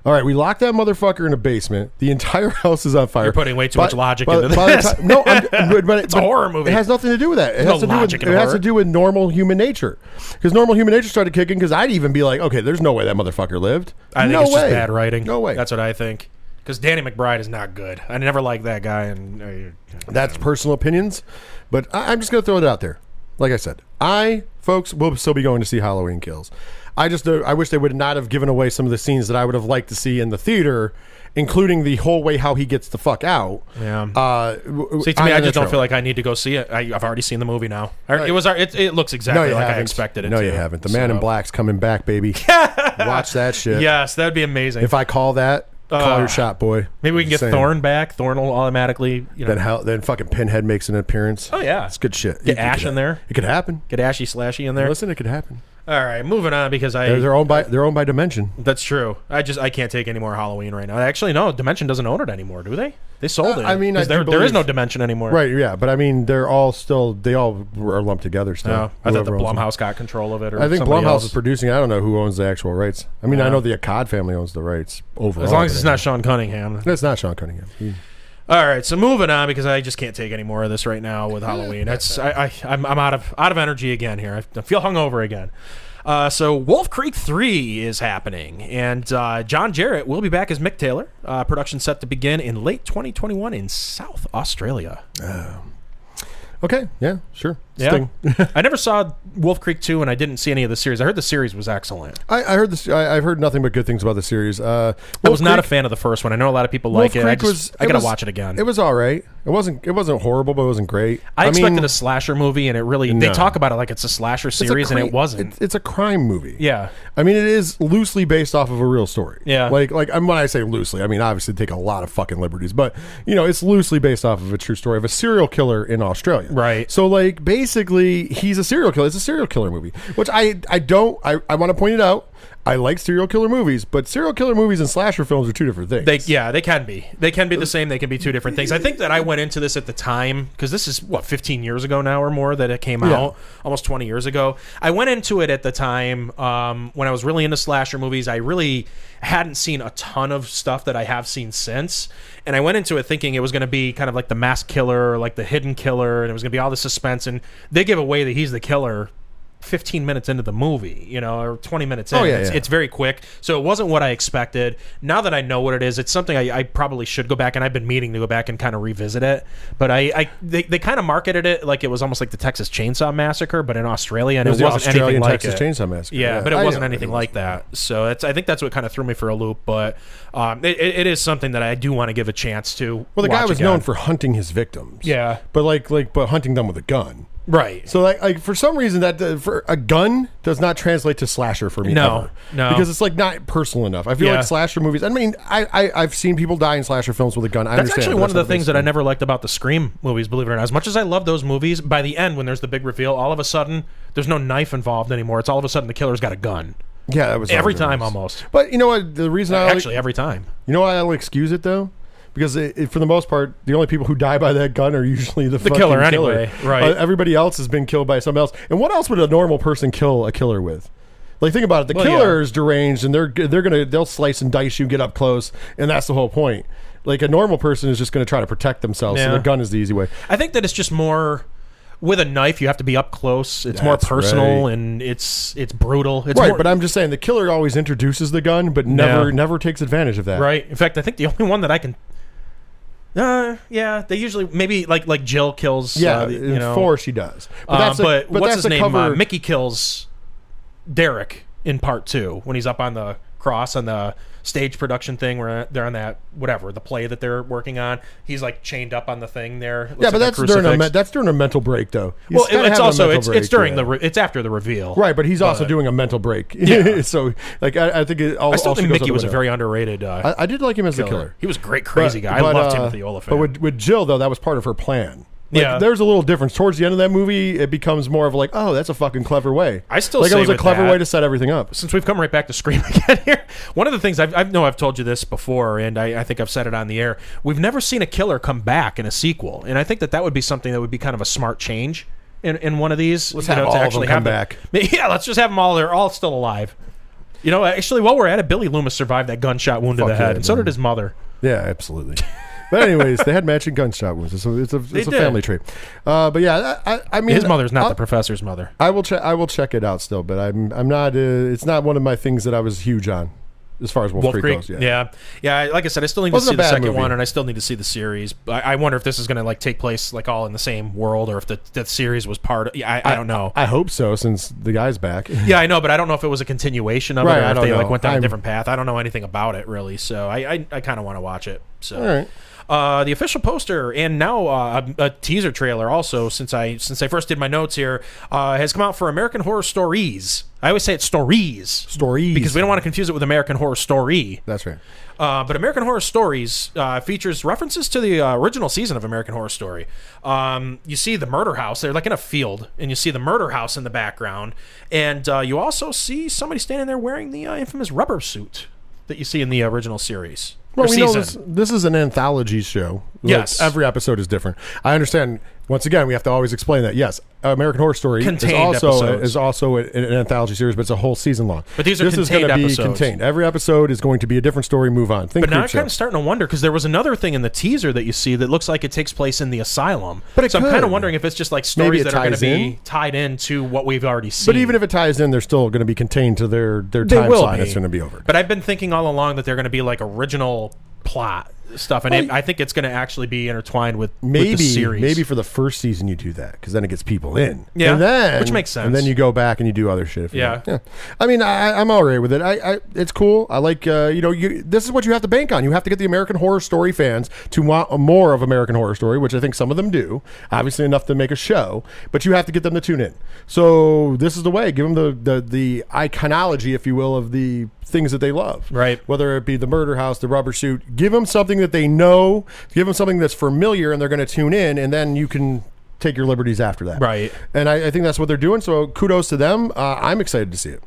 All right, we locked that motherfucker in a basement. The entire house is on fire. You're putting way too much logic into this. time- no, I'm, but, It's a horror movie. It has nothing to do with that. It no has to do with it has to do with normal human nature. Because normal human nature started kicking. Because I'd even be like, okay, there's no way that motherfucker lived. I think no it's way. just bad writing. No way. That's what I think. Because Danny McBride is not good. I never liked that guy. And uh, That's personal opinions, but I, I'm just going to throw it out there. Like I said, I folks will still be going to see Halloween Kills. I just uh, I wish they would not have given away some of the scenes that I would have liked to see in the theater, including the whole way how he gets the fuck out. Yeah. Uh, see, to me, I just don't feel like I need to go see it. I, I've already seen the movie now. I- It was. It, it looks exactly you like I haven't. expected it. No, to. you haven't. The Man in Black's coming back, baby. Watch that shit. Yes, that'd be amazing. If I call that, call Uh, your shot, boy. Maybe we can get. Thorn back. Thorn will automatically, you know, Then hell, then fucking Pinhead makes an appearance. Oh, yeah. it's good shit. Get It- it Ash could in ha- there. It could happen. get Ashy Slashy in there. Listen, it could happen. All right, moving on because I. They're, they're owned by they're owned by Dimension. That's true. I just I can't take any more Halloween right now. Actually, no. Dimension doesn't own it anymore, do they? They sold Uh, it. I mean, 'Cause I do there, there is believe- no Dimension anymore. Right, yeah, but I mean, they're all still they all are lumped together still. No, I thought the Whoever owns them. Blumhouse got control of it. Or I think somebody Blumhouse else. is producing. I don't know who owns the actual rights. I mean, I know the Akkad family owns the rights overall. As long as it's not Sean Cunningham. It's not Sean Cunningham. He- All right, so moving on because I just can't take any more of this right now with Halloween. That's I, I I'm, I'm out of out of energy again here. I feel hungover again. Uh, so Wolf Creek Three is happening, and uh, John Jarratt will be back as Mick Taylor. Uh, production set to begin in late 2021 in South Australia. Okay, yeah, sure. Yeah. Sting. I never saw Wolf Creek 2 and I didn't see any of the series. I heard the series was excellent. I, I heard this. I, I've heard nothing but good things about the series. Uh, I was Wolf not a fan of the first one. I know a lot of people Wolf like it. I, just, was. I gotta was- watch it again. It was all right. It wasn't. It wasn't horrible, but it wasn't great. I, expected mean, a slasher movie, and it really they talk about it like it's a slasher it's a series, and it wasn't. It's, it's a crime movie. yeah, I mean, it is loosely based off of a real story. Yeah. Like, like when I say loosely, I mean obviously take a lot of fucking liberties, but you know, it's loosely based off of a true story of a serial killer in Australia. Right. So, like, basically, he's a serial killer. It's a serial killer movie, which I, I don't, I, I want to point it out. I like serial killer movies, but serial killer movies and slasher films are two different things. they yeah they can be they can be the same. They can be two different things. I think that I went into this at the time because this is what 15 years ago now or more that it came Yeah. out, almost 20 years ago. I went into it at the time um, when I was really into slasher movies. I really hadn't seen a ton of stuff that I have seen since, and I went into it thinking it was going to be kind of like the mask killer, or like the hidden killer, and it was going to be all the suspense. And they give away that he's the killer 15 minutes into the movie, you know, or 20 minutes in. Oh, yeah, it's, yeah. it's very quick. So it wasn't what I expected. Now that I know what it is, it's something I, I probably should go back and I've been meaning to go back and kind of revisit it. But I, I they, they kind of marketed it like it was almost like the Texas Chainsaw Massacre, but in Australia, and It was Australian anything like Texas it. Chainsaw Massacre. Yeah, Yeah, but it I wasn't anything It like that. So it's, I think that's what kind of threw me for a loop. But um, it, it, it is something that I do want to give a chance to. well, the guy was again. known for hunting his victims. Yeah. But like, like, but hunting them with a gun. Right. So like, like for some reason that uh, for a gun does not translate to slasher for me. No, ever. no. because it's like not personal enough. I feel Yeah. like slasher movies. I mean, I, I I've seen people die in slasher films with a gun. I That's actually one of the things that I never liked about the Scream movies, believe it or not. As much as I love those movies, by the end, when there's the big reveal, all of a sudden, there's no knife involved anymore. It's all of a sudden the killer's got a gun. Yeah, that was Every time almost. But you know what? The reason I Actually, every time. you know why I'll excuse it though. Because it, it- for the most part, the only people who die by that gun are usually the, fucking killer killer. anyway, right. Uh, everybody else has been killed by something else. And what else would a normal person kill a killer with? Like think about it, the Well, killer is deranged, and they're they're gonna they'll slice and dice you, get up close, and that's the whole point. Like a normal person is just going to try to protect themselves, so Yeah. the gun is the easy way. I think that it's just more with a knife. You have to be up close. It's more personal right. and it's it's brutal. It's Right, more, but I'm just saying the killer always introduces the gun, but never Yeah. never takes advantage of that. right. In fact, I think the only one that I can. Uh, yeah, they usually maybe like like Jill kills. Yeah, uh, the- in you know, four she does. But Uh, that's a- but but what's that's his name? cover- Uh, Mickey kills Derek in part two when he's up on the cross on the stage production thing where they're on that whatever the play that they're working on. He's like chained up on the thing there. Yeah, but a that's during a me- that's during a mental break though. You well, gotta it's also it's, break, it's during yeah. the re- it's after the reveal. right, but he's also doing a mental break. Yeah. so like I, I think it, all, I still think Mickey was a very underrated uh, I, I did like him as the killer. killer. He was a great crazy But- guy. but, I loved uh, Timothy Olyphant. But with, with Jill though, that was part of her plan. Like, Yeah. there's a little difference towards the end of that movie. It becomes more of like, oh, that's a fucking clever way. I still like say it was a clever that- way to set everything up. since we've come right back to Scream again here, one of the things I've, I know I've told you this before, and I, I think I've said it on the air. We've never seen a killer come back in a sequel, and I think that that would be something that would be kind of a smart change in, in one of these. Let's you have know, all to of actually them come have back. Yeah, let's just have them all. They're all still alive. You know, actually, while we're at it, Billy Loomis survived that gunshot wound to the head, yeah, and so did his mother. Yeah, absolutely. But anyways, they had matching gunshot wounds. It's a, it's a, it's a did. family trait. Uh, but yeah, I, I, I mean, His mother's not I'll- the professor's mother. I will check. I will check it out still, but I'm I'm not. Uh, it's not one of my things that I was huge on as far as Wolf, Wolf Creek, Creek, goes. yeah. Yeah. yeah, Like I said, I still need to Wasn't see the second movie. one, and I still need to see the series. I, I wonder if this is going to like take place like all in the same world, or if the, the series was part of. Yeah, I, I don't know. I hope so, since the guy's back. yeah, I know, but I don't know if it was a continuation of Right, it, or I if don't like know. went down I'm- a different path. I don't know anything about it really, so I I, I kind of want to watch it. So. Uh, the official poster and now uh, a, a teaser trailer also since I since I first did my notes here uh, has come out for American Horror Stories. I always say it's stories Stories. because we don't want to confuse it with American Horror Story. That's right. Uh, but American Horror Stories uh, features references to the uh, original season of American Horror Story. Um, you see the murder house; they're like in a field, and you see the murder house in the background, and uh, you also see somebody standing there wearing the uh, infamous rubber suit that you see in the original series. Well, we know season. this, this is an anthology show. Like, Yes. every episode is different. I understand. Once again, we have to always explain that. Yes, American Horror Story is also episodes. is also an, an anthology series, but it's a whole season long. But these are this is gonna be episodes. contained. Every episode is going to be a different story. Move on. Think But now I'm kind of starting to wonder because there was another thing in the teaser that you see that looks like it takes place in the asylum. But it so I'm kind of wondering if it's just like stories that are going to be in. tied into what we've already seen. But even if it ties in, they're still going to be contained to their their They time will slot. be. It's going to be over. But I've been thinking all along that they're going to be like original plot stuff, and it, I think it's going to actually be intertwined with with maybe the series. maybe for the first season you do that because then it gets people in. Yeah, and then, which makes sense. And then you go back and you do other shit. If Yeah. yeah. I mean, I, I'm all right with it. I, I it's cool. I like uh, you know you. This is what you have to bank on. You have to get the American Horror Story fans to want more of American Horror Story, which I think some of them do. Obviously enough to make a show, but you have to get them to tune in. So this is the way. Give them the the, the iconology, if you will, of the things that they love. Right. Whether it be the murder house, the rubber suit, give them something that they know, give them something that's familiar, and they're going to tune in, and then you can take your liberties after that. Right. And I, I think that's what they're doing. So kudos to them. Uh, I'm excited to see it.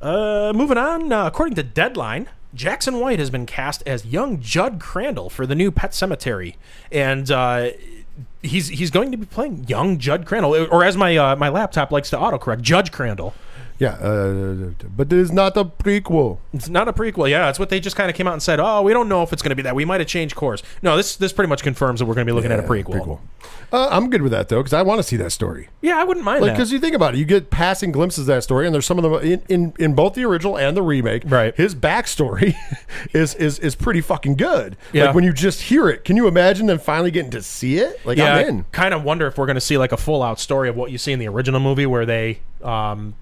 Uh, moving on, uh, according to Deadline, Jackson White has been cast as young Judd Crandall for the new Pet Sematary, and uh, he's he's going to be playing young Judd Crandall, or as my uh, my laptop likes to autocorrect, Judge Crandall. Yeah, uh, but it is not a prequel. It's not a prequel. Yeah, that's what they just kind of came out and said. Oh, we don't know if it's going to be that. We might have changed course. No, this this pretty much confirms that we're going to be looking at a prequel. Uh, I'm good with that though because I want to see that story. Yeah, I wouldn't mind Like because you think about it, you get passing glimpses of that story, and there's some of them in, in, in both the original and the remake. Right. His backstory is is is pretty fucking good. Yeah. Like when you just hear it, can you imagine them finally getting to see it? Like yeah, I'm in. kind of wonder if we're going to see like a full out story of what you see in the original movie, where they, um,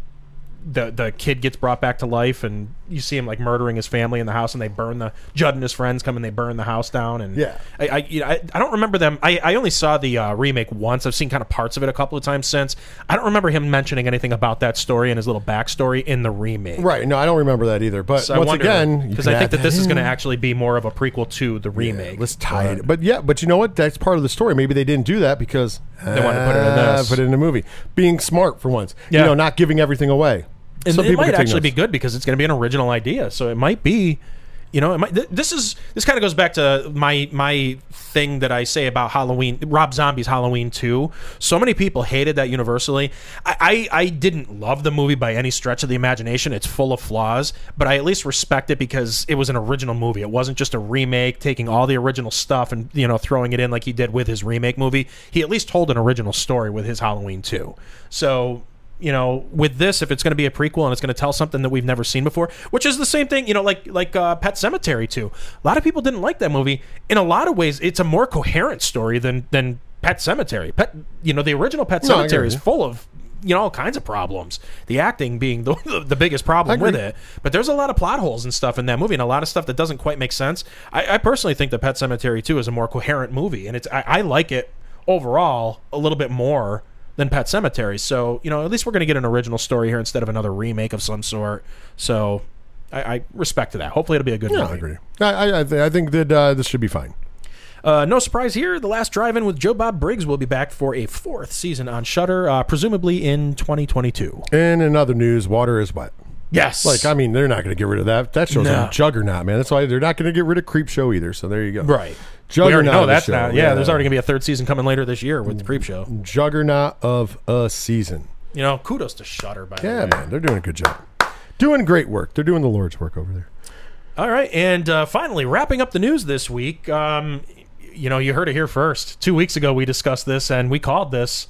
the the kid gets brought back to life, and you see him like murdering his family in the house, and they burn the Judd and his friends come and they burn the house down, and Yeah. I I, you know, I, I don't remember them. I, I only saw the uh, remake once. I've seen kind of parts of it a couple of times since. I don't remember him mentioning anything about that story and his little backstory in the remake. Right. No, I don't remember that either. But So once wonder, again, because I think that this is going to actually be more of a prequel to the remake. Let's tie it. But yeah, but you know what? That's part of the story. Maybe they didn't do that because They wanted to put it in uh, this. Put it in a movie. Being smart for once. Yeah. You know, not giving everything away. And Some it people might actually be good because it's going to be an original idea. So it might be You know, it might- th- this is this kind of goes back to my my thing that I say about Halloween, Rob Zombie's Halloween Two. So many people hated that universally. I, I I didn't love the movie by any stretch of the imagination. It's full of flaws, but I at least respect it because it was an original movie. It wasn't just a remake, taking all the original stuff and you know throwing it in like he did with his remake movie. He at least told an original story with his Halloween Two. So you know, with this, if it's going to be a prequel and it's going to tell something that we've never seen before, which is the same thing, you know, like like uh, Pet Sematary too. A lot of people didn't like that movie. In a lot of ways, it's a more coherent story than than Pet Sematary. Pet, you know, the original Pet No, Cemetery is full of you know all kinds of problems. The acting being the the, the biggest problem with it. But there's a lot of plot holes and stuff in that movie, and a lot of stuff that doesn't quite make sense. I, I personally think that Pet Sematary 2 is a more coherent movie, and it's I, I like it overall a little bit more than Pet Sematary. So you know, at least we're going to get an original story here instead of another remake of some sort. So I, I respect that. Hopefully, it'll be a good Yeah, movie. I agree. I I, th- I think that uh, this should be fine. Uh, no surprise here. The Last Drive-In with Joe Bob Briggs will be back for a fourth season on Shudder, uh, presumably in 2022. And in other news, water is wet. Yes, Like, I mean, they're not going to get rid of that. That show's No. a juggernaut, man. That's why they're not going to get rid of Creepshow either. So there you go. right. We already Juggernaut know of that's show. not. Yeah, there's already going to be a third season coming later this year with the Creepshow. juggernaut of a season. You know, kudos to Shudder by the way. Yeah, man, they're doing a good job. Doing great work. They're doing the Lord's work over there. All right, and uh, finally, wrapping up the news this week. Um, you know, you heard it here first. Two weeks ago, we discussed this, and we called this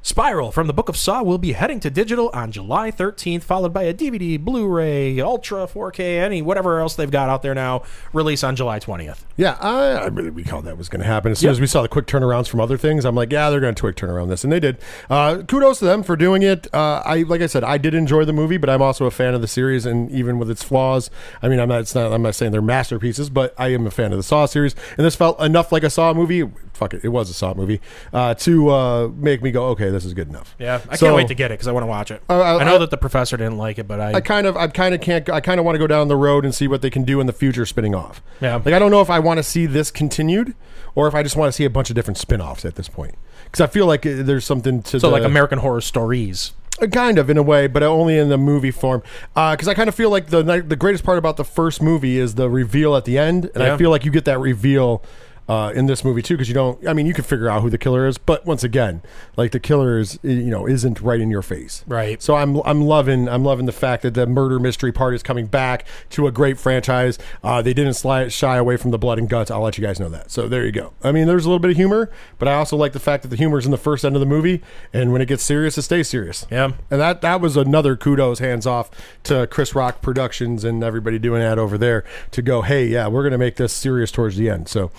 Spiral from the Book of Saw will be heading to digital on July 13th, followed by a DVD, Blu-ray, Ultra 4K, any whatever else they've got out there now. Release on July 20th. Yeah, I, I really we called that was going to happen. As soon Yep. as we saw the quick turnarounds from other things, I'm like, yeah, they're going to quick turn around this, and they did. Uh, kudos to them for doing it. Uh, I like I said, I did enjoy the movie, but I'm also a fan of the series, and even with its flaws, I mean, I'm not. It's not. I'm not saying they're masterpieces, but I am a fan of the Saw series, and this felt enough like a Saw movie. Fuck it, it was a Saw movie uh, to uh, make me go, okay, this is good enough. Yeah, I So- can't wait to get it because I want to watch it. Uh, I- I know I- that the professor didn't like it, but I, I kind of, I kind of can't. I kind of want to go down the road and see what they can do in the future, spinning off. Yeah. like I don't know if I want to see this continued, or if I just want to see a bunch of different spin-offs at this point. Because I feel like uh, there's something to so the, like American Horror Stories. uh, kind of in a way, but only in the movie form. Because I kind of feel like the the greatest part about the first movie is the reveal at the end, and Yeah. I feel like you get that reveal. Uh, in this movie too, because you don't. I mean, you can figure out who the killer is, but once again, like the killer is, you know, isn't right in your face. Right. So I'm I'm loving I'm loving the fact that the murder mystery part is coming back to a great franchise. Uh, they didn't sly, shy away from the blood and guts. I'll let you guys know that. So there you go. I mean, there's a little bit of humor, but I also like the fact that the humor is in the first end of the movie, and when it gets serious, it stays serious. Yeah. And that that was another kudos hands off to Chris Rock Productions and everybody doing that over there to go, hey, yeah, we're gonna make this serious towards the end. So.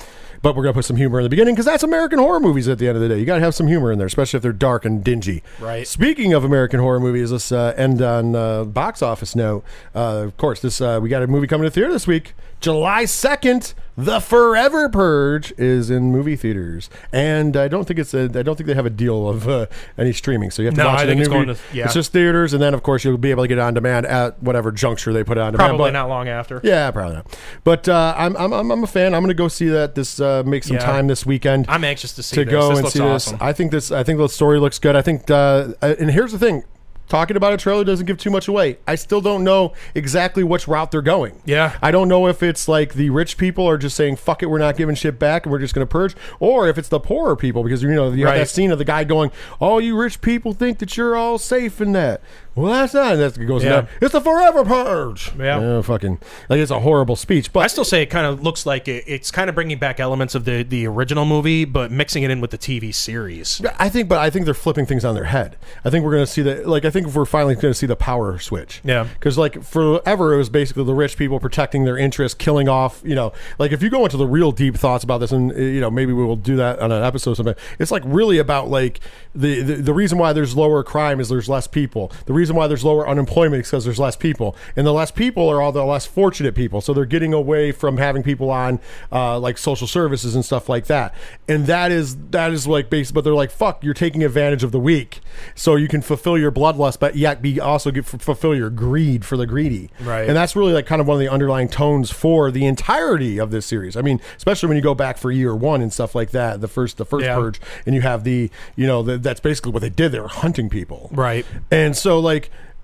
But we're gonna put some humor in the beginning because that's American horror movies. At the end of the day, you gotta have some humor in there, especially if they're dark and dingy. Right. Speaking of American horror movies, let's uh, end on uh, box office note. Uh, of course, this uh, we got a movie coming to theater this week, July second. The Forever Purge is in movie theaters, and I don't think it's a. I don't think they have a deal of uh, any streaming, so you have to No, watch I it think in it's movie. going to- yeah. It's just theaters, and then of course you'll be able to get it on demand at whatever juncture they put it on demand. Probably but- not long after. Yeah, probably not. But uh, I'm, I'm I'm I'm a fan. I'm going to go see that. This uh, make some Yeah. time this weekend I'm anxious to see to this. go this and looks see awesome. this. I think this. I think the story looks good. I think. Uh, and here's the thing: talking about a trailer doesn't give too much away. I still don't know exactly which route they're going. Yeah. I don't know if it's like the rich people are just saying "fuck it," we're not giving shit back, and we're just going to purge, or if it's the poorer people because you know you have that scene of the guy going, "All you rich people think that you're all safe in that." Well, that's not. That goes. Yeah. Yeah. It's a forever purge. Yeah. fucking like it's a horrible speech, but I still say it kind of looks like it, it's kind of bringing back elements of the the original movie, but mixing it in with the TV series. I think, but I think they're flipping things on their head. I think we're going to see that. Like, I think we're finally going to see the power switch. Yeah. Because like forever, it was basically the rich people protecting their interests, killing off. You know, like if you go into the real deep thoughts about this, and uh, you know, maybe we will do that on an episode sometime. It's like really about like the the, the reason why there's lower crime is there's less people. The reason why there's lower unemployment is because there's less people, and the less people are all the less fortunate people. So they're getting away from having people on uh, like social services and stuff like that. And that is that is like base. But they're like, fuck, you're taking advantage of the weak, so you can fulfill your bloodlust, but yet be also get, fulfill your greed for the greedy. Right. And that's really like kind of one of the underlying tones for the entirety of this series. I mean, especially when you go back for year one and stuff like that, the first the first Yeah. purge, and you have the you know the, that's basically what they did. They were hunting people. Right. And so like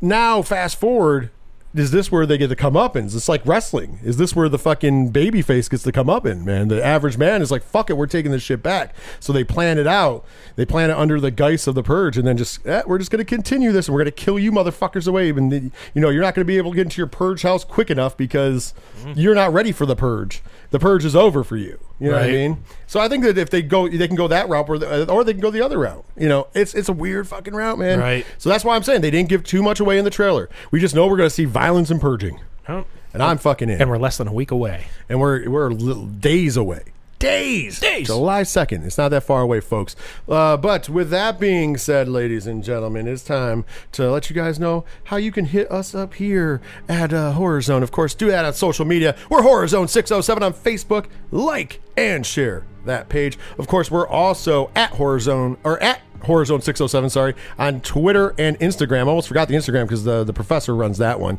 now fast forward is this where they get the comeuppance? It's like wrestling. Is this where the fucking baby face gets to come up in, man? The average man is like, fuck it, we're taking this shit back. So they plan it out. They plan it under the guise of the purge, and then just, eh, we're just going to continue this, and we're going to kill you motherfuckers away. And, the- you know, you're not going to be able to get into your purge house quick enough because you're not ready for the purge. The purge is over for you. You know what I mean? So I think that if they go, they can go that route, or, the, or they can go the other route. You know, it's it's a weird fucking route, man. Right. So that's why I'm saying they didn't give too much away in the trailer. We just know we're going to see violence and purging, Oh, and I'm fucking in. and we're less than a week away. and we're we're little days away. Days, Days. July second. It's not that far away, folks. Uh, but with that being said, ladies and gentlemen, it's time to let you guys know how you can hit us up here at uh, Horror Zone. Of course, do that on social media. We're Horror Zone six hundred seven on Facebook. Like and share that page. Of course, we're also at Horror Zone or at Horror Zone 607, sorry, on Twitter and Instagram. I almost forgot the Instagram because the, the professor runs that one.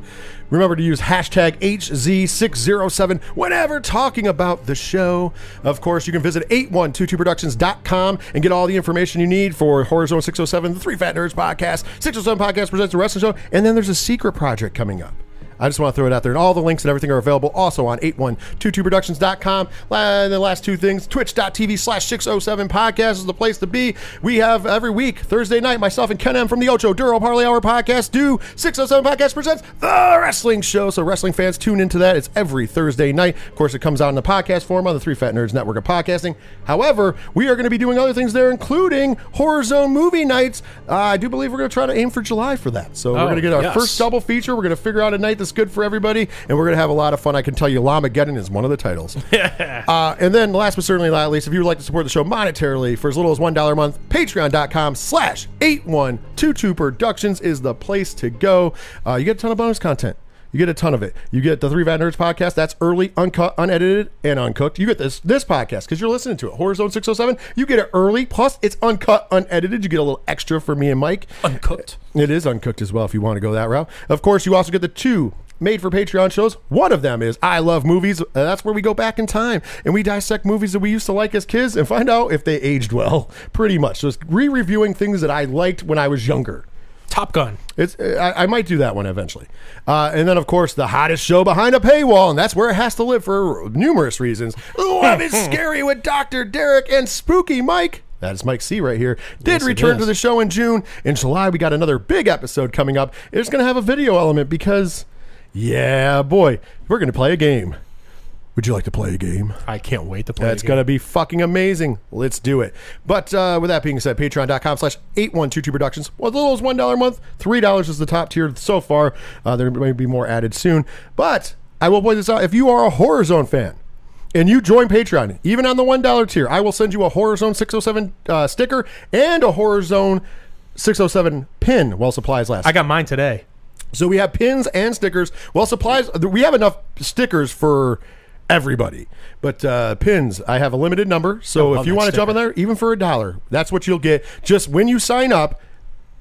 Remember to use hashtag HZ607 whenever talking about the show. Of course, you can visit 8122productions.com and get all the information you need for Horror Zone 607, the Three Fat Nerds podcast. 607 Podcast presents a wrestling show. And then there's a secret project coming up. I just want to throw it out there. And all the links and everything are available also on 8122productions.com. And the last two things, twitch.tv slash 607 podcast is the place to be. We have every week, Thursday night, myself and Ken M from the Ocho Duro Parlay Hour podcast do 607 podcast presents the wrestling show. So wrestling fans tune into that. It's every Thursday night. Of course, it comes out in the podcast form on the Three Fat Nerds Network of Podcasting. However, we are going to be doing other things there, including Horror Zone movie nights. Uh, I do believe we're going to try to aim for July for that. So we're Oh, going to get our yes. first double feature. We're going to figure out a night that's good for everybody, and we're going to have a lot of fun. I can tell you, Llamageddon is one of the titles. uh, and then, last but certainly not least, if you would like to support the show monetarily for as little as one dollar a month, Patreon.com slash eight one two two Productions is the place to go. Uh, you get a ton of bonus content. You get a ton of it. You get the Three Fat Nerds podcast. That's early, uncut, unedited, and uncooked. You get this this podcast because you're listening to it. Horror Zone 607. You get it early. Plus, it's uncut, unedited. You get a little extra for me and Mike. Uncooked. It is uncooked as well if you want to go that route. Of course, you also get the two made for Patreon shows. One of them is I Love Movies. Uh, that's where we go back in time and we dissect movies that we used to like as kids and find out if they aged well, pretty much. So it's re reviewing things that I liked when I was younger. Top Gun. It's I, I might do that one eventually. Uh, and then, of course, the hottest show behind a paywall, and that's where it has to live for numerous reasons. Love is Scary with Dr. Derek and Spooky Mike. That is Mike C right here. Did Yes, return to the show in June. In July, we got another big episode coming up. It's going to have a video element because, yeah, boy, we're going to play a game. Would you like to play a game? I can't wait to play. That's going to be fucking amazing. Let's do it. But uh, with that being said, patreon.com slash 8122 productions. Well, as little as $1 a month. $3 is the top tier so far. Uh, there may be more added soon. But I will point this out. If you are a Horror Zone fan, and you join Patreon, even on the $1 tier, I will send you a Horror Zone 607 uh, sticker and a Horror Zone 607 pin while supplies last. I got mine today. So we have pins and stickers. Well, supplies. We have enough stickers for everybody, but uh, pins. I have a limited number. So if you want to jump in there, even for a dollar, that's what you'll get. Just when you sign up,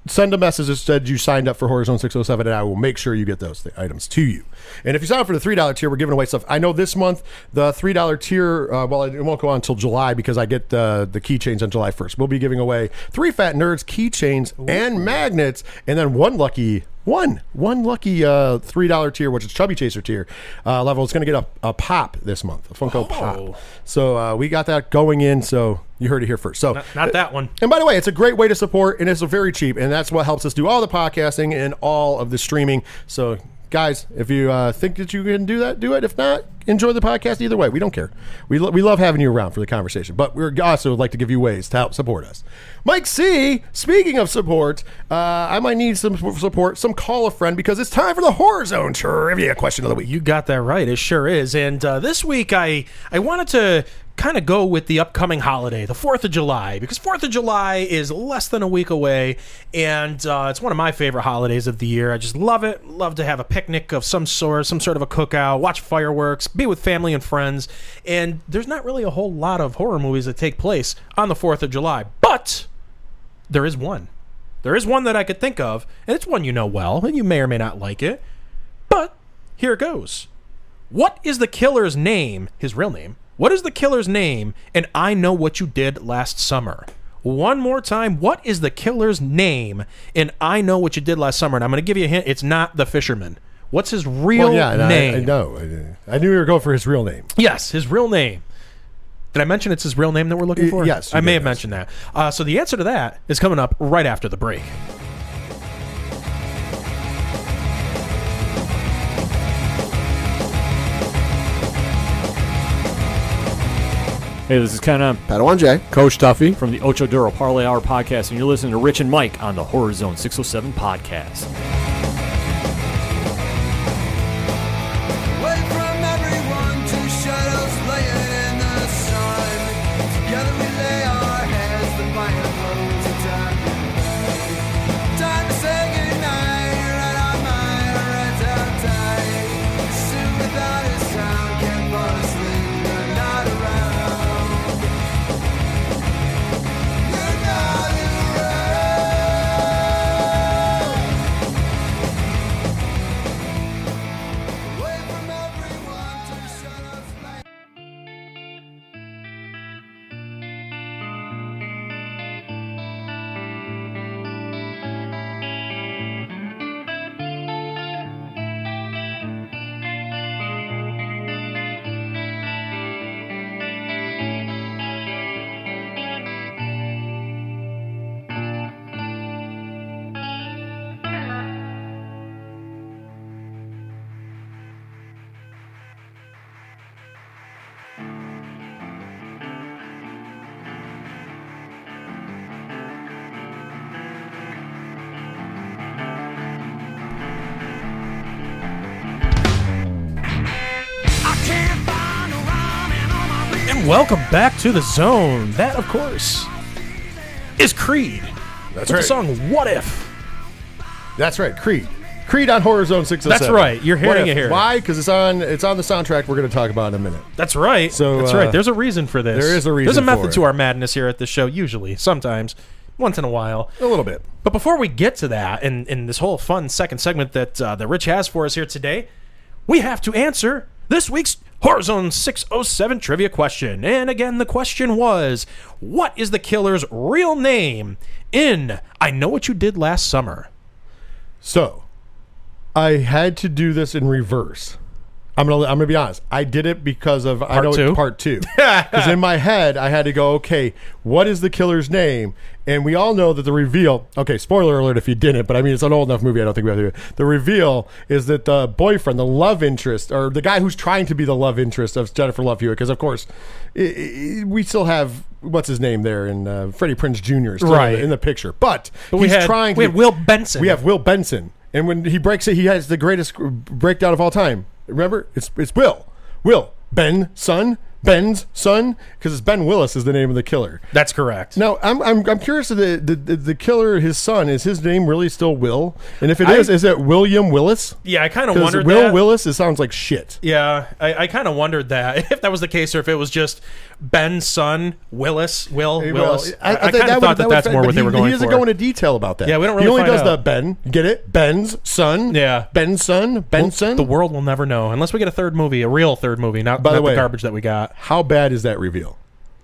send a message that said you signed up for Horror Zone 607, and I will make sure you get those th- items to you. And if you sign up for the three dollar tier, we're giving away stuff. I know this month the three dollar tier. Uh, well, it won't go on until July because I get the the keychains on July first. We'll be giving away three fat nerds keychains and magnets, and then one lucky. One one lucky uh, three dollar tier, which is Chubby Chaser tier uh, level, is going to get a, a pop this month, a Funko Oh. Pop. So uh, we got that going in. So you heard it here first. So Not, not that one. and by the way, it's a great way to support, and it's very cheap, and that's what helps us do all the podcasting and all of the streaming. So, guys, if you uh, think that you can do that, do it. If not, enjoy the podcast either way. We don't care. We, lo- we love having you around for the conversation, but we also would like to give you ways to help support us. Mike C, speaking of support, uh, I might need some support, some call a friend, because it's time for the Horror Zone Trivia question of the week. You got that right. It sure is. And uh, this week, I I wanted to kind of go with the upcoming holiday, the Fourth of July, because Fourth of July is less than a week away, and uh, it's one of my favorite holidays of the year. I just love it. Love to have a picnic of some sort, some sort of a cookout, watch fireworks, be with family and friends. And there's not really a whole lot of horror movies that take place on the Fourth of July, but there is one. There is one that I could think of, and it's one you know well, and you may or may not like it. But here it goes. What is the killer's name? His real name. What is the killer's name? And I know what you did last summer. One more time. What is the killer's name? And I know what you did last summer. And I'm going to give you a hint. It's not the fisherman. What's his real Well, yeah, and I- name? I, know. I, knew you were going for his real name. Yes, his real name. Did I mention it's his real name that we're looking for? yes, I may have mentioned that. Uh, so the answer to that is coming up right after the break. Hey, this is Ken M. Padawan J. Coach Tuffy. from the Ocho Duro Parlay Hour podcast, and you're listening to Rich and Mike on the Horror Zone 607 podcast. Welcome back to the zone. That, of course, is Creed. That's right. the song "What If." That's right. Creed. Creed on Horror Zone 607. That's right. You're hearing What it if- here. Why? Because it's on it's on the soundtrack we're going to talk about in a minute. That's right. So, that's uh, right. There's a reason for this. there is a reason. There's a method to our madness here at the show. Usually, sometimes, once in a while. A little bit. But before we get to that, and, and this whole fun second segment that uh, that Rich has for us here today, we have to answer this week's Horror Zone 607 trivia question. And again, the question was, what is the killer's real name in I Know What You Did Last Summer? So, I had to do this in reverse. I'm gonna I'm gonna be honest. I did it because of I Part know two? it's part two. Because in my head I had to go, okay, what is the killer's name? And we all know that the reveal. Okay, spoiler alert if you didn't, but I mean it's an old enough movie. I don't think we have to. do it. The reveal is that the boyfriend, the love interest, or the guy who's trying to be the love interest of Jennifer Love Hewitt, because of course i i we still have what's his name there in uh, Freddie Prinze Jr. still Right. in the picture, but, But we he's had- trying. we to, had Will Benson. We have Will Benson, and when he breaks it, he has the greatest breakdown of all time. Remember, it's it's Will, Will Ben son, Ben's son, because it's Ben Willis is the name of the killer. That's correct. Now, I'm I'm, I'm curious. the the the killer, his son, is his name really still Will? And if it I- is, is it William Willis? Yeah, I kind of wondered Will that. Willis, it sounds like shit. Yeah, I, I kind of wondered that if that was the case, or if it was just Ben's son, Willis, Will Willis. I, I, think kind of thought that, would that's more what they he, were going for. He doesn't for. go into detail about that. Yeah, we don't really. He only does out. the Ben. Get it? Ben's son. Yeah. Ben's son. Ben's son. the world will never know unless we get a third movie, a real third movie, not, By the not the, way- garbage that we got. How bad is that reveal?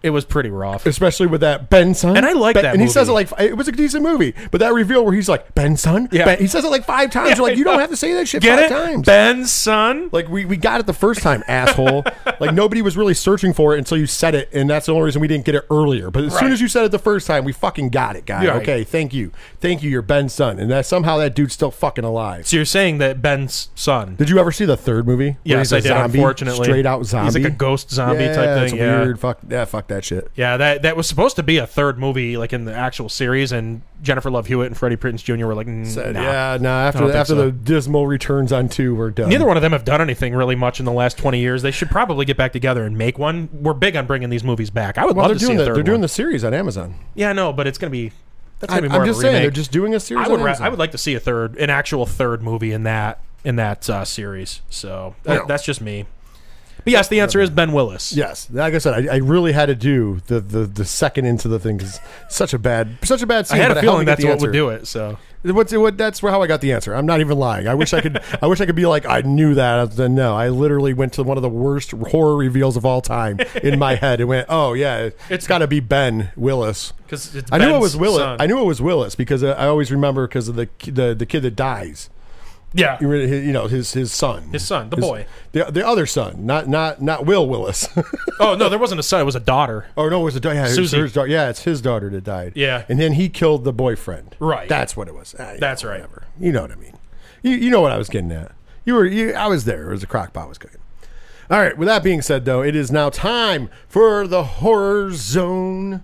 It was pretty rough. especially with that Ben son. And I like Ben- that And he says it like it was a decent movie, but that reveal where he's like Ben son, Yeah. Ben, he says it like five times. Yeah, You're like you don't have to say that shit Get five it? times. Ben son. Like we, we got it the first time, asshole. like nobody was really searching for it until you said it, and that's the only reason we didn't get it earlier. But as soon as you said it the first time, we fucking got it, guy. Yeah. Okay, thank you, thank you. You're Ben's son, and that somehow that dude's still fucking alive. So you're saying that Ben's son? Did you ever see the third movie? Yes, I did. Zombie, unfortunately, straight out zombie. He's like a ghost zombie yeah, type thing. Yeah, weird. Fuck yeah, fuck that shit. yeah. That that was supposed to be a third movie, like in the actual series, and Jennifer Love Hewitt and Freddie Prinze Jr. were like, Said, nah. Yeah, no. I After don't after so. the dismal returns on two, we're done. Neither one of them have done anything really much in the last 20 years. They should probably get back together and make one. We're big on bringing these movies back. I would Well, love to see a the, third they're doing the series on Amazon. Yeah, no, but it's going to be that's I, going to be more I'm of just a saying they're just doing a series. I would ra- I would like to see a third an actual third movie in that in that uh, series. So that, that's just me. But yes, the answer is Ben Willis. Yes, like I said, I, I really had to do the, the, the second into the thing because such a bad such a bad I had a feeling that's what would do it. So What's what? That's how I got the answer. I'm not even lying. I wish I could. I wish I could be like I knew that. Then no, I literally went to one of the worst horror reveals of all time in my head and went, oh yeah, it's got to be Ben Willis. because it's I knew it was Willis. son. I knew it was Willis because I always remember because of the the the kid that dies. Yeah. You know his his son, His son, the boy. the the other son, not not not Will Willis. Oh no, there wasn't a son; it was a daughter. Oh no, it was a daughter. Yeah, Susie. his daughter. yeah, it's his daughter that died. Yeah. and then he killed the boyfriend. Right. That's what it was. Ah, That's know, right. Whatever. You know what I mean. You you know what I was getting at. You were you. I was there. It was a crock pot was cooking. All right. With that being said, though, it is now time for the horror zone.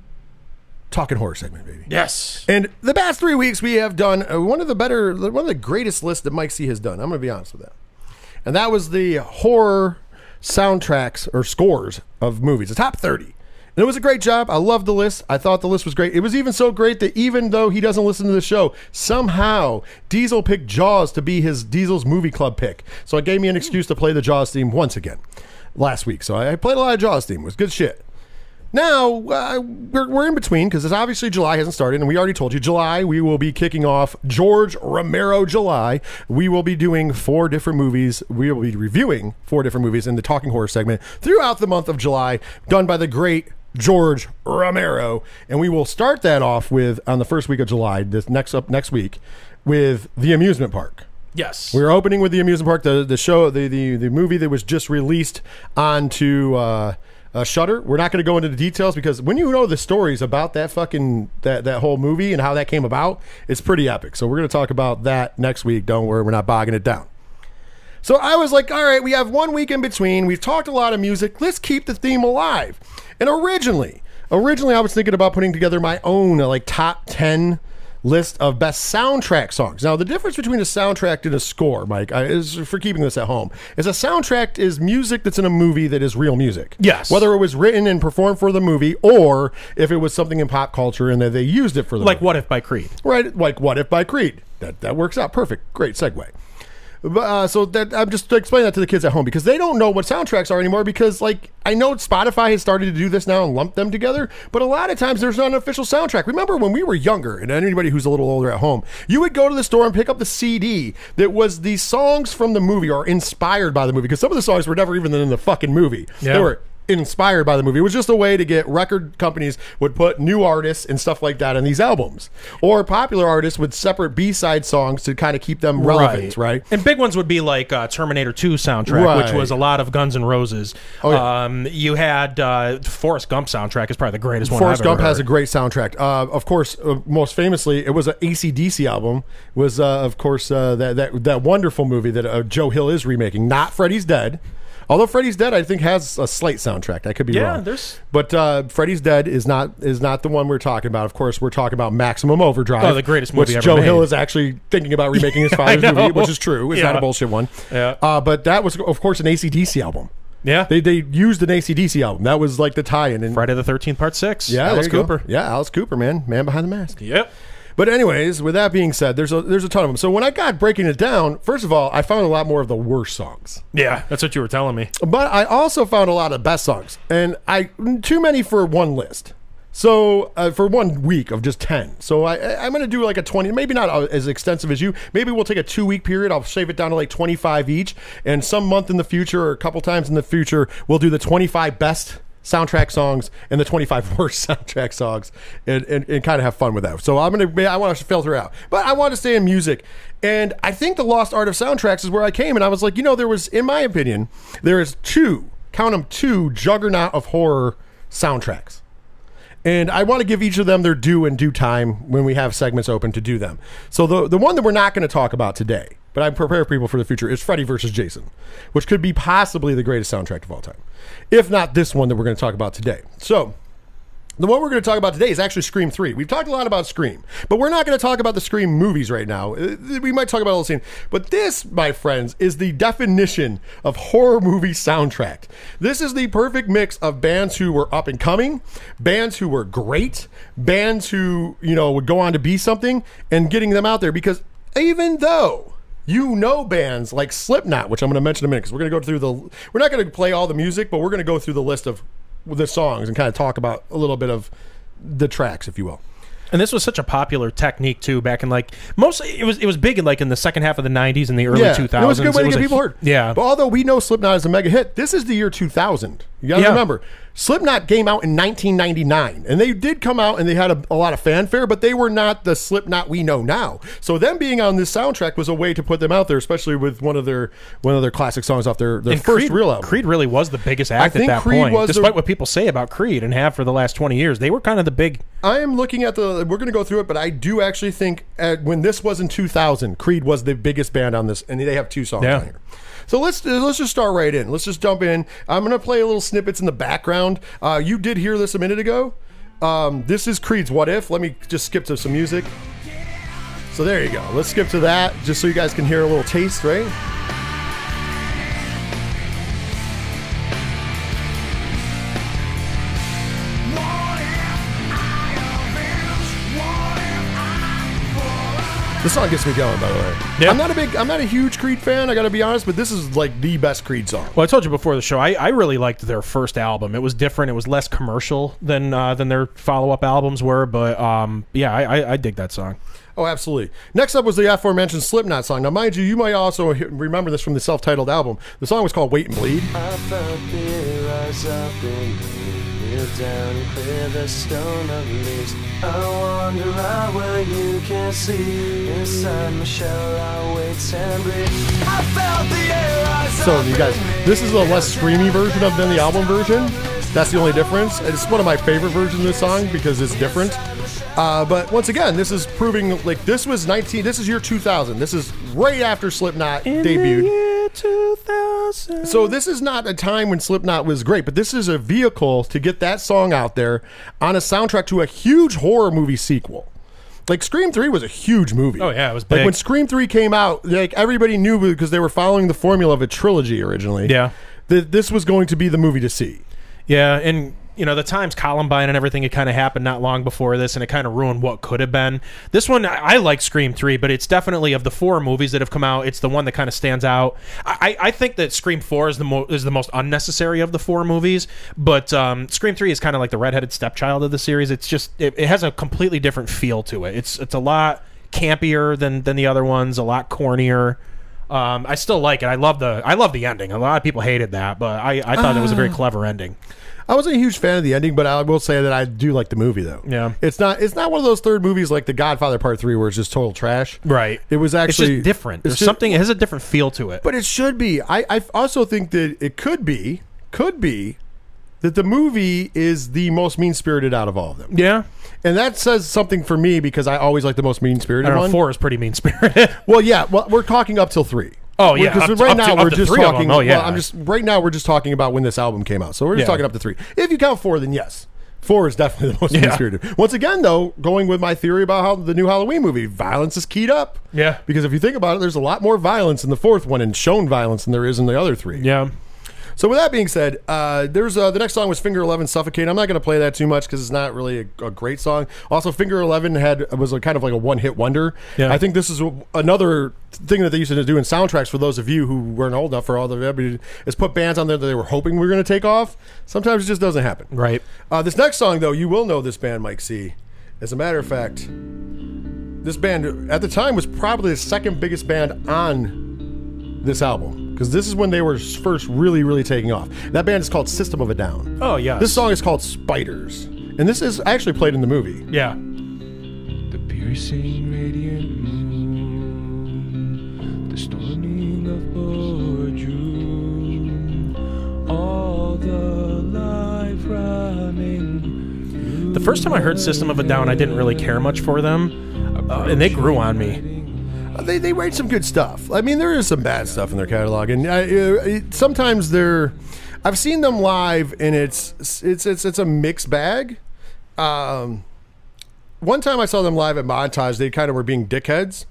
Talking horror segment, baby. Yes. And the past three weeks, we have done uh, one of the better, one of the greatest lists that Mike C has done. I'm going to be honest with that. And that was the horror soundtracks or scores of movies, the top 30. And it was a great job. I loved the list. I thought the list was great. It was even so great that even though he doesn't listen to the show, somehow Diesel picked Jaws to be his Diesel's movie club pick. So it gave me an excuse to play the Jaws theme once again last week. So I I played a lot of Jaws theme. It was good shit. Now uh, we're, we're in between because it's obviously July hasn't started, and we already told you July we will be kicking off George Romero July. We will be doing four different movies. We will be reviewing four different movies in the Talking Horror segment throughout the month of July, done by the great George Romero, and we will start that off with on the first week of July. This next up next week with the amusement park. Yes. We're opening with the amusement park, the the show, the the, the movie that was just released onto uh, uh, Shudder. We're not going to go into the details because when you know the stories about that fucking that that whole movie and how that came about, it's pretty epic. So we're going to talk about that next week. Don't worry, we're not bogging it down. So I was like, all right, we have one week in between. We've talked a lot of music. Let's keep the theme alive. And originally, originally I was thinking about putting together my own uh, like top 10 list of best soundtrack songs. Now, the difference between a soundtrack and a score, Mike, is for keeping this at home, is a soundtrack is music that's in a movie that is real music. Yes. Whether it was written and performed for the movie or if it was something in pop culture and that they used it for the like movie. What If by Creed. Right, like What If by Creed. That that works out perfect. Great segue. But, uh, so that I'm just explaining that to the kids at home because they don't know what soundtracks are anymore. Because like I know Spotify has started to do this now and lump them together, but a lot of times there's not an official soundtrack. Remember when we were younger, and anybody who's a little older at home, you would go to the store and pick up the CD that was the songs from the movie or inspired by the movie. Because some of the songs were never even in the fucking movie. Yeah. They were inspired by the movie. It was just a way to get record companies would put new artists and stuff like that in these albums, or popular artists with separate B side songs to kind of keep them relevant, right? And big ones would be like uh, Terminator 2 soundtrack, which was a lot of Guns N' Roses. Oh, yeah. um, you had uh, Forrest Gump soundtrack is probably the greatest one. Forrest I've Gump has a great soundtrack. Uh, of course, uh, most famously, it was an ACDC album. Was uh, of course uh, that that that wonderful movie that uh, Joe Hill is remaking, not Freddy's Dead. Although Freddy's Dead, I think has a slight soundtrack. I could be wrong. Yeah, wrong. there's- but uh, Freddy's Dead is not is not the one we're talking about. Of course, we're talking about Maximum Overdrive. Oh, the greatest movie which ever Joe made. Hill is actually thinking about remaking his father's movie, which is true. It's not a bullshit one. Yeah. Uh, but that was, of course, an ACDC album. Yeah. They they used an ACDC album. That was like the tie-in. And Friday the 13th, part 6. yeah, Alice you go. Cooper. Yeah, Alice Cooper, man, man behind the mask. Yep. But anyways, with that being said, there's a there's a ton of them. So when I got breaking it down, first of all, I found a lot more of the worst songs, Yeah, that's what you were telling me. but I also found a lot of best songs, and I too many for one list. So uh, for one week of just ten, so I, I- I'm going to do like a twenty, maybe not uh, as extensive as you. Maybe we'll take a two week period. I'll shave it down to like twenty five each, and some month in the future or a couple times in the future, we'll do the twenty five best soundtrack songs and the 25 worst soundtrack songs and, and, and kind of have fun with that. So I'm going to, I want to filter out, but I want to stay in music. And I think the lost art of soundtracks is where I came. And I was like, you know, there was, in my opinion, there is two, count them two juggernaut of horror soundtracks. And I want to give each of them their due in due time when we have segments open to do them. So the the one that we're not going to talk about today, but I prepare people for the future, is Freddy versus Jason, which could be possibly the greatest soundtrack of all time, if not this one that we're going to talk about today. So. The one we're going to talk about today is actually Scream 3. We've talked a lot about Scream, but we're not going to talk about the Scream movies right now. Uh, We might talk about all the scene. But this, my friends, is the definition of horror movie soundtrack. This is the perfect mix of bands who were up and coming, bands who were great, bands who, you know, would go on to be something, and getting them out there because even though you know bands like Slipknot, which I'm going to mention in a minute because we're going to go through the. We're not going to play all the music, but we're going to go through the list of the songs and kind of talk about a little bit of the tracks, if you will. And this was such a popular technique too back in like mostly it was it was big in like in the second half of the 90s and the early 2000s. It was a good way to get people hu- heard. Yeah. But although we know Slipknot is a mega hit, this is the year 2000. You got to Yeah. remember, Slipknot came out in 1999, and they did come out and they had a, a lot of fanfare, but they were not the Slipknot we know now. So them being on this soundtrack was a way to put them out there, especially with one of their one of their classic songs off their, their And first Creed, real album. Creed really was the biggest act at that Creed point. was the- Despite what people say about Creed and have for the last 20 years, they were kind of the big. I am looking at the. We're going to go through it, but I do actually think when this was in 2000, Creed was the biggest band on this, and they have two songs Yeah. on here. So let's let's just start right in. Let's just jump in. I'm going to play a little snippets in the background. Uh, you did hear this a minute ago. Um, this is Creed's "What If." Let me just skip to some music. So there you go. Let's skip to that, just so you guys can hear a little taste, right? This song gets me going, by the way. Yeah. I'm not a big, I'm not a huge Creed fan. I got to be honest, but this is like the best Creed song. Well, I told you before the show, I, I really liked their first album. It was different. It was less commercial than uh, than their follow up albums were. But um, yeah, I, I, I dig that song. Oh, absolutely. Next up was the aforementioned Slipknot song. Now, mind you, you might also remember this from the self-titled album. The song was called "Wait and Bleed." Kneel down and clear the stone of leaves. I wander out where you can see. Inside my shell, I wait and breathe. I felt the air So, you guys, this is a less screamy version of than the album version. That's the only difference. It's one of my favorite versions of this song because it's different. Uh, but once again, this is proving like this was 19. This is year 2000. This is right after Slipknot debuted. So this is not a time when Slipknot was great, but this is a vehicle to get that song out there on a soundtrack to a huge horror movie sequel. Like Scream 3 was a huge movie. Oh, yeah, it was Like when Scream 3 came out, like everybody knew because they were following the formula of a trilogy originally. Yeah. That this was going to be the movie to see. Yeah, and you know the times Columbine and everything had kind of happened not long before this, and it kind of ruined what could have been. This one, I, I like Scream Three, but it's definitely of the four movies that have come out, it's the one that kind of stands out. I, I think that Scream Four is the mo- is the most unnecessary of the four movies, but um, Scream Three is kind of like the redheaded stepchild of the series. It's just it, it has a completely different feel to it. It's it's a lot campier than than the other ones, a lot cornier. Um, I still like it. I love the I love the ending. A lot of people hated that, but I, I thought it was a very clever ending. I wasn't a huge fan of the ending, but I will say that I do like the movie though. Yeah. It's not it's not one of those third movies like The Godfather Part 3 where it's just total trash. Right. It was It's actually just different. it's There's just- something. It has a different feel to it. But it should be. I, I also think that it could be, could be, that the movie is the most mean spirited out of all of them. yeah, And that says something for me because I always like the most mean I spirited know. one. Four is pretty mean spirited. Well, yeah. Well, we're talking up till three. Oh, yeah, Because right to- now up we're just talking. Oh, yeah. well, I'm just right now we're just talking about when this album came out. So we're just Yeah. talking up to three. If you count four, then yes. Four is definitely the most Yeah. spirited. Once again, though, going with my theory about how the new Halloween movie, violence is keyed up. Yeah. Because if you think about it, there's a lot more violence in the fourth one and shown violence than there is in the other three. yeah, So with that being said, uh, there's uh, the next song was Finger Eleven Suffocate. I'm not going to play that too much because it's not really a, a great song. Also, Finger Eleven had was a kind of like a one hit wonder. Yeah. I think this is another thing that they used to do in soundtracks for those of you who weren't old enough for all the everybody is put bands on there that they were hoping we were going to take off. Sometimes it just doesn't happen. right. Uh, this next song, though, you will know this band, Mike C. As a matter of fact, this band at the time was probably the second biggest band on this album because this is when they were first really, really taking off. That band is called System of a Down. Oh yeah. This song is called Spiders, and this is actually played in the movie. Yeah. The piercing radiant moon, the storming of Bordeaux, all the life running. The first time I heard System of a Down, I didn't really care much for them, uh, and they grew on me. They they write some good stuff. I mean, there is some bad stuff in their catalog, and I, uh, it, sometimes they're. I've seen them live, and it's it's it's it's a mixed bag. Um, one time I saw them live at Montage, they kind of were being dickheads.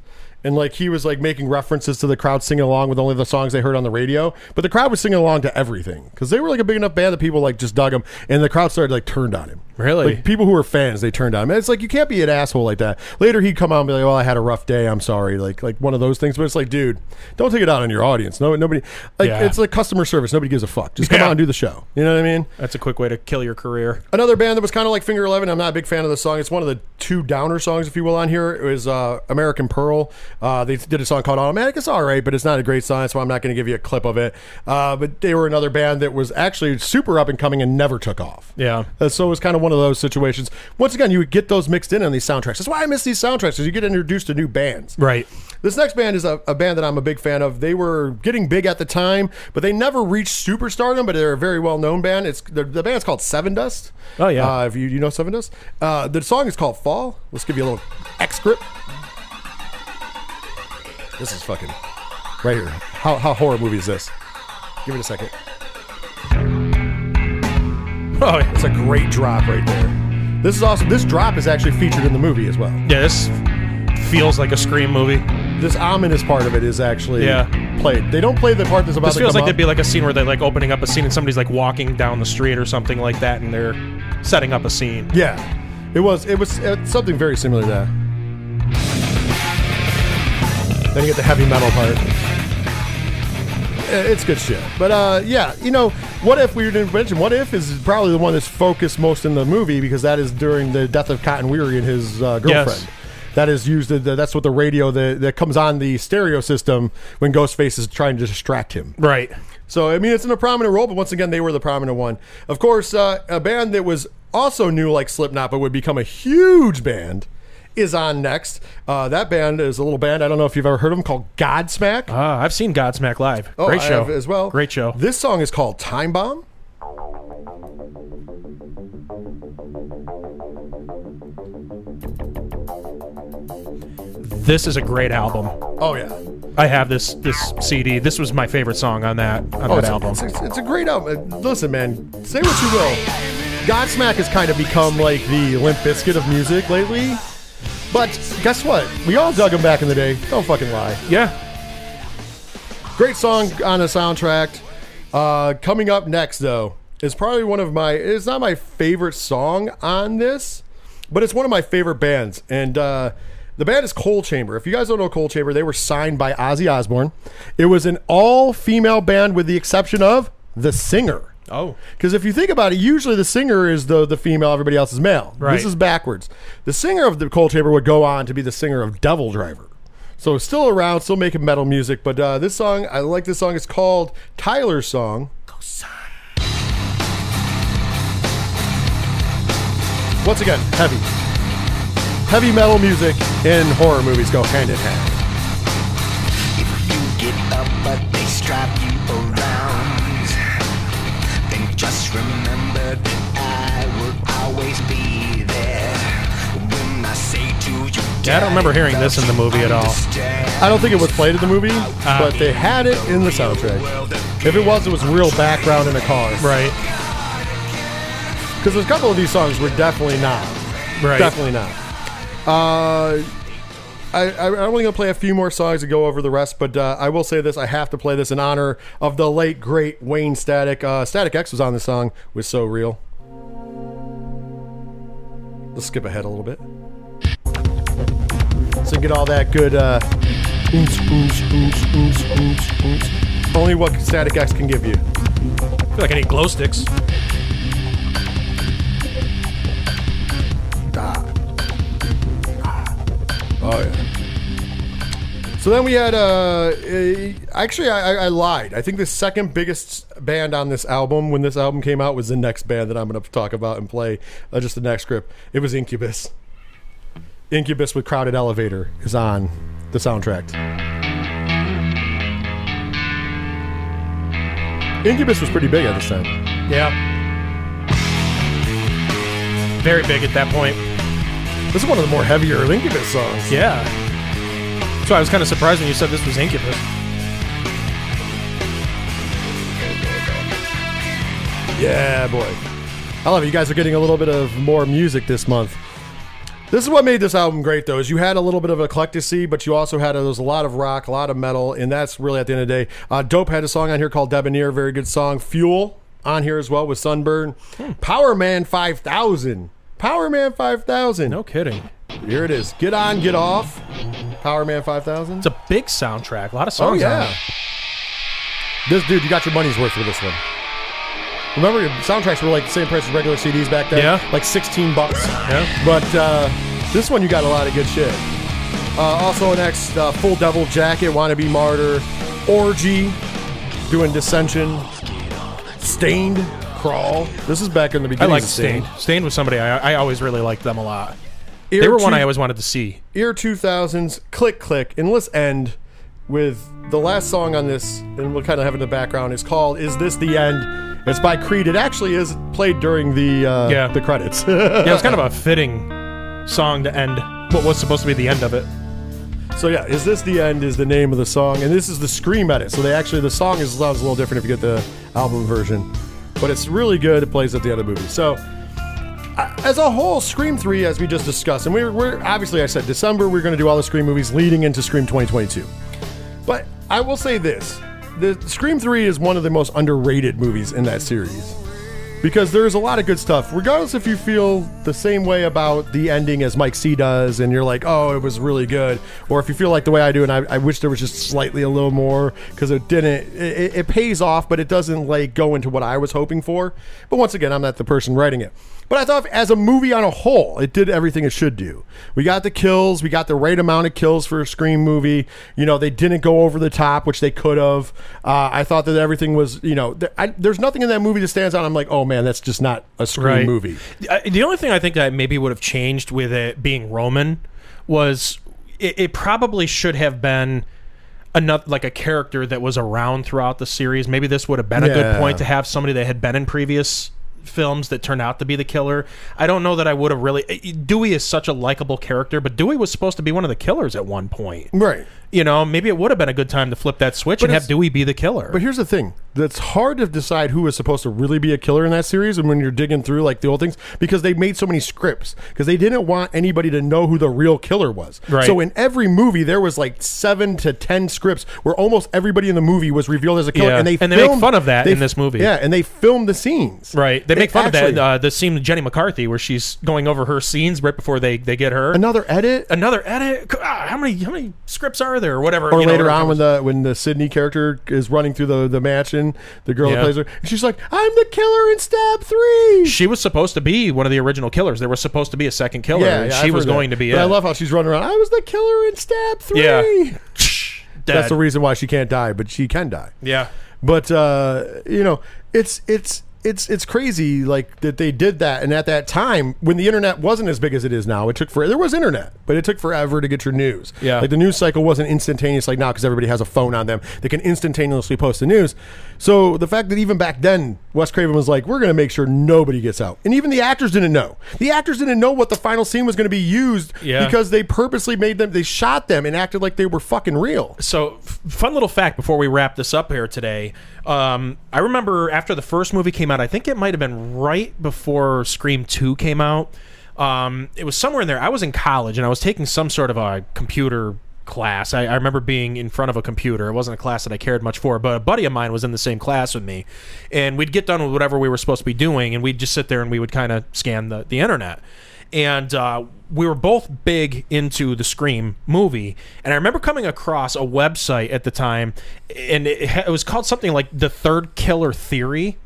And like he was like making references to the crowd singing along with only the songs they heard on the radio, but the crowd was singing along to everything because they were like a big enough band that people like just dug them, and the crowd started like turned on him. Really? Like people who were fans, they turned on him. It's like you can't be an asshole like that. Later, he'd come out and be like, "Well, I had a rough day. I'm sorry." Like like one of those things. But it's like, dude, don't take it out on your audience. No, nobody. Like Yeah. it's like customer service. Nobody gives a fuck. Just come Yeah. out and do the show. You know what I mean? That's a quick way to kill your career. Another band that was kind of like Finger Eleven. I'm not a big fan of the song. It's one of the two downer songs, if you will, on here. It was uh, American Pearl. Uh, they did a song called Automatic. It's all right, but it's not a great song, so I'm not going to give you a clip of it. Uh, but they were another band that was actually super up and coming and never took off. Yeah. Uh, so it was kind of one of those situations. Once again, you would get those mixed in on these soundtracks. That's why I miss these soundtracks, because you get introduced to new bands. Right. This next band is a, a band that I'm a big fan of. They were getting big at the time, but they never reached superstardom. But they're a very well known band. It's the, band's called Sevendust. Oh, yeah. uh, if you you know Sevendust, uh, the song is called Fall. Let's give you a little excerpt. This is fucking right here. How how horror movie is this? Give it a second. Oh, yeah. It's a great drop right there. This is awesome. This drop is actually featured in the movie as well. Yeah, this feels like a Scream movie. This ominous part of it is actually Yeah. played. They don't play the part that's about This to feels come like up. there'd be like a scene where they're like opening up a scene and somebody's like walking down the street or something like that, and they're setting up a scene. Yeah, it was. It was uh, something very similar to that. Then you get the heavy metal part. Uh, It's good shit. But uh, yeah, you know, what if we didn't mention? What if is probably the one that's focused most in the movie because that is during the death of Cotton Weary and his uh, girlfriend. Yes. That is used. The, that's what the radio that that comes on the stereo system when Ghostface is trying to distract him. Right. So I mean, it's in a prominent role, but once again, they were the prominent one. Of course, uh, a band that was also new like Slipknot, but would become a huge band, is on next. Uh, that band is a little band. I don't know if you've ever heard of them called Godsmack. Ah, I've seen Godsmack live. Oh, Great I show have as well. Great show. This song is called Time Bomb. This is a great album. Oh yeah. I have this this CD. This was my favorite song on that on Oh, that it's, album. It's, it's, it's a great album. Uh, Listen, man, say what you will. Godsmack has kind of become like the Limp Bizkit of music lately. But guess what? We all dug them back in the day. Don't fucking lie. yeah. Great song on a soundtrack. Uh, coming up next, though, is probably one of my. It's not my favorite song on this, but it's one of my favorite bands. And uh, the band is Coal Chamber. If you guys don't know Coal Chamber, they were signed by Ozzy Osbourne. It was an all-female band, with the exception of the singer. Oh. Because if you think about it, usually the singer is the the female, everybody else is male. Right. This is backwards. The singer of the Coal Chamber would go on to be the singer of DevilDriver. So still around, still making metal music, but uh, this song, I like this song. It's called Tyler's Song. Once again, heavy. Heavy metal music and horror movies go hand in hand. If you get up but they strap you around, Yeah, I don't remember hearing this in the movie at all. I don't think it was played in the movie, but they had it in the soundtrack. If it was, it was real background in a car. Right. Because there's a couple of these songs were definitely not. Right. Definitely not. Uh, I, I, I'm only going to play a few more songs to go over the rest, but uh, I will say this. I have to play this in honor of the late, great Wayne Static. Uh, Static X was on this song, was so real. Let's skip ahead a little bit. You get all that good uh, oons, oons, oons, oons, oons, oons. Only what Static X can give you. I feel like I need glow sticks. Ah, Oh yeah. So then we had uh, a, actually I, I- I lied. I think the second biggest band on this album when this album came out was the next band that I'm going to talk about and play uh, just the next script. It was Incubus. Incubus with Crowded Elevator is on the soundtrack. Incubus was pretty big at this time. Yeah. Very big at that point. This is one of the more heavier Incubus songs. Yeah. So I was kind of surprised when you said this was Incubus. Yeah, boy. I love it. You guys are getting a little bit of more music this month. This is what made this album great, though, is you had a little bit of eclecticity, but you also had a, there was a lot of rock, a lot of metal, and that's really at the end of the day. Uh, Dope had a song on here called Debonair, very good song. Fuel on here as well with Sunburn. Hmm. Powerman 5000. Powerman 5000. No kidding. Here it is. Get on, get off. Powerman 5000. It's a big soundtrack. A lot of Oh songs on yeah. This dude, you got your money's worth with this one. Remember, your soundtracks were like the same price as regular CDs back then. Yeah. like sixteen bucks. Yeah. But uh, this one, you got a lot of good shit. Uh, also, next, uh, Full Devil Jacket, Wannabe Martyr, Orgy, doing Dissension, Staind, Crawl. This is back in the beginning. I beginning. like Staind. Staind was somebody I, I always really liked them a lot. Ear They were one two- I always wanted to see. Ear 2000s, Click Click, and let's end with the last song on this, and we'll kind of have in the background. is called "Is This the End?" It's by Creed. It actually is played during the uh, Yeah. the credits. Yeah, it's kind of a fitting song to end what was supposed to be the end of it. so yeah, "Is This the End?" is the name of the song, and this is the Scream edit. So they actually the song is sounds a little different if you get the album version, but it's really good. It plays at the end of the movie. So. As a whole, Scream 3, as we just discussed, and we're, we're obviously, I said December, we're going to do all the Scream movies leading into Scream 2022. But I will say this: the Scream Three is one of the most underrated movies in that series because there's a lot of good stuff. Regardless if you feel the same way about the ending as Mike C does, and you're like, "Oh, it was really good," or if you feel like the way I do, and I, I wish there was just slightly a little more because it didn't. It, it pays off, but it doesn't like go into what I was hoping for. But once again, I'm not the person writing it. But I thought, as a movie on a whole, it did everything it should do. We got the kills, we got the right amount of kills for a Scream movie. You know, they didn't go over the top, which they could have. Uh, I thought that everything was, you know, th- I, there's nothing in that movie that stands out. I'm like, oh man, that's just not a Scream Right. movie. Uh, The only thing I think that maybe would have changed with it being Roman was it, it probably should have been another like a character that was around throughout the series. Maybe this would have been a good point to have somebody that had been in previous films that turned out to be the killer. I don't know that I would have really Dewey is such a likable character, but Dewey was supposed to be one of the killers at one point. Right. You know, maybe it would have been a good time to flip that switch and have Dewey be the killer. But here's the thing: that's hard to decide who is supposed to really be a killer in that series, and when you're digging through like the old things, because they made so many scripts, because they didn't want anybody to know who the real killer was. Right. So in every movie, there was like seven to ten scripts where almost everybody in the movie was revealed as a killer, Yeah. and they And they make fun of that they in this movie. Yeah, and they filmed the scenes. Right. They make fun actually- of that. Uh, the scene with Jenny McCarthy where she's going over her scenes right before they, they get her. Another edit. Another edit. Ah, how many how many scripts are there or whatever? Or you know, later whatever on, when the when the Sydney character is running through the, the mansion, the girl Yeah. that plays her, she's like, "I'm the killer in Stab 3. she was supposed to be one of the original killers. There was supposed to be a second killer. and yeah, she I've was heard that. going to be But it. I love how she's running around. I was the killer in Stab Three. Yeah. That's the reason why she can't die, but she can die. Yeah. But uh, you know, it's it's it's it's crazy like that they did that, and at that time when the internet wasn't as big as it is now, it took for there was internet, but it took forever to get your news. Yeah. like the news cycle wasn't instantaneous like now because everybody has a phone on them; they can instantaneously post the news. So the fact that even back then, Wes Craven was like, "We're going to make sure nobody gets out," and even the actors didn't know. The actors didn't know what the final scene was going to be used Yeah. because they purposely made them. They shot them and acted like they were fucking real. So, f- fun little fact before we wrap this up here today. Um, I remember after the first movie came out, I think it might have been right before Scream 2 came out. Um, it was somewhere in there. I was in college and I was taking some sort of a computer class. I, I remember being in front of a computer. It wasn't a class that I cared much for, but a buddy of mine was in the same class with me. And we'd get done with whatever we were supposed to be doing, and we'd just sit there and we would kind of scan the, the internet and uh, we were both big into the Scream movie. And I remember coming across a website at the time, and it, it was called something like the Third Killer Theory.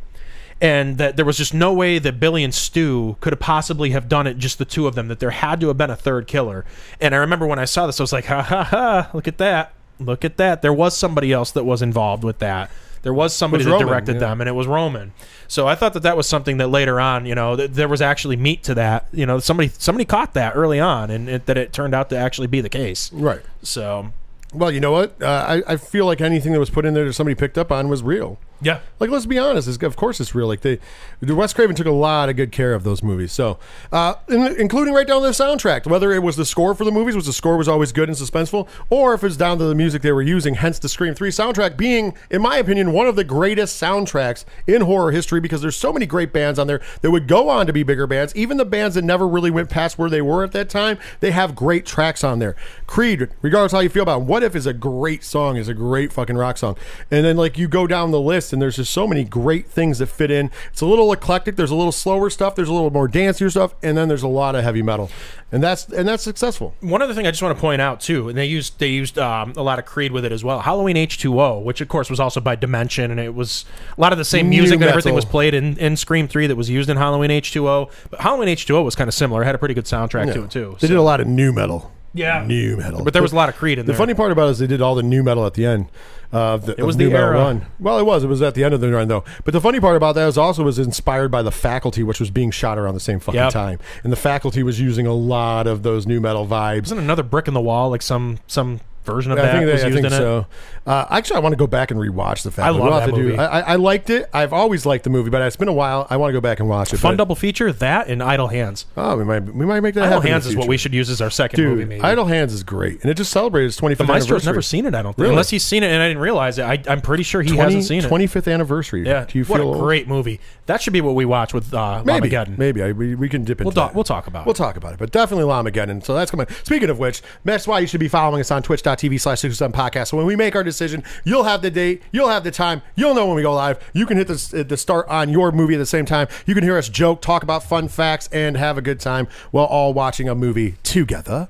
And that there was just no way that Billy and Stu could have possibly have done it, just the two of them. That there had to have been a third killer. And I remember when I saw this, I was like, "Ha ha ha! Look at that! Look at that! There was somebody else that was involved with that. There was somebody Was that Roman, directed yeah. them, and it was Roman. So I thought that that was something that later on, you know, that there was actually meat to that. You know, somebody somebody caught that early on, and it, that it turned out to actually be the case. Right. So Well, you know what? Uh, I, I feel like anything that was put in there that somebody picked up on was real. Yeah, Like, let's be honest. It's, of course, it's real. Like they, Wes Craven took a lot of good care of those movies. So, uh, in, including right down to the soundtrack, whether it was the score for the movies, which the score was always good and suspenseful, or if it's down to the music they were using. Hence, the Scream Three soundtrack being, in my opinion, one of the greatest soundtracks in horror history because there's so many great bands on there that would go on to be bigger bands. Even the bands that never really went past where they were at that time, they have great tracks on there. Creed, regardless how you feel about it, What If is a great song, is a great fucking rock song. And then like you go down the list list, and there's just so many great things that fit in. It's a little eclectic. There's a little slower stuff. There's a little more dancier stuff, and then there's a lot of heavy metal, and that's and that's successful. One other thing I just want to point out too, and they used they used um, a lot of Creed with it as well. Halloween H two O, which of course was also by Dimension, and it was a lot of the same New music and everything was played in, in Scream three that was used in Halloween H two O. But Halloween H two O was kind of similar. It had a pretty good soundtrack to it too. They so- did a lot of nu metal. Yeah. nu metal. but there was a lot of Creed in there. The there. funny part about it is they did all the nu metal at the end. Of the, It was of the nu metal run. Well, it was. It was at the end of the run though. But the funny part about that is also was inspired by the faculty, which was being shot around the same fucking Yep. time, and the faculty was using a lot of those nu metal vibes. Wasn't another brick in the wall like some some version of I that think, was they, I used think in it? so. Uh, actually, I want to go back and rewatch the faculty. I love We'll that do- movie. I, I I liked it. I've always liked the movie, but it's been a while. I want to go back and watch it. Fun double feature that and Idle Hands. Oh, we might we might make that Idle Hands is what we should use as our second movie. Dude, Maybe. Idle Hands is great, and it just celebrated its 25th the Maestro's anniversary. never seen it. I don't think, Really? unless he's seen it and I didn't realize it. I, I'm pretty sure he 20 hasn't seen it. 25th anniversary. Yeah, Do you what feel a great movie. That should be what we watch with uh, Maybe, Llamageddon. maybe I, we, we can dip into We'll talk. that. We'll talk about We'll talk about it, but definitely Llamageddon. So that's coming. Speaking of which, that's why you should be following us on twitch.tv slash 607 podcast. So when we make our decision, you'll have the date, you'll have the time, you'll know when we go live. You can hit the, the start on your movie at the same time. You can hear us joke, talk about fun facts, and have a good time while all watching a movie together.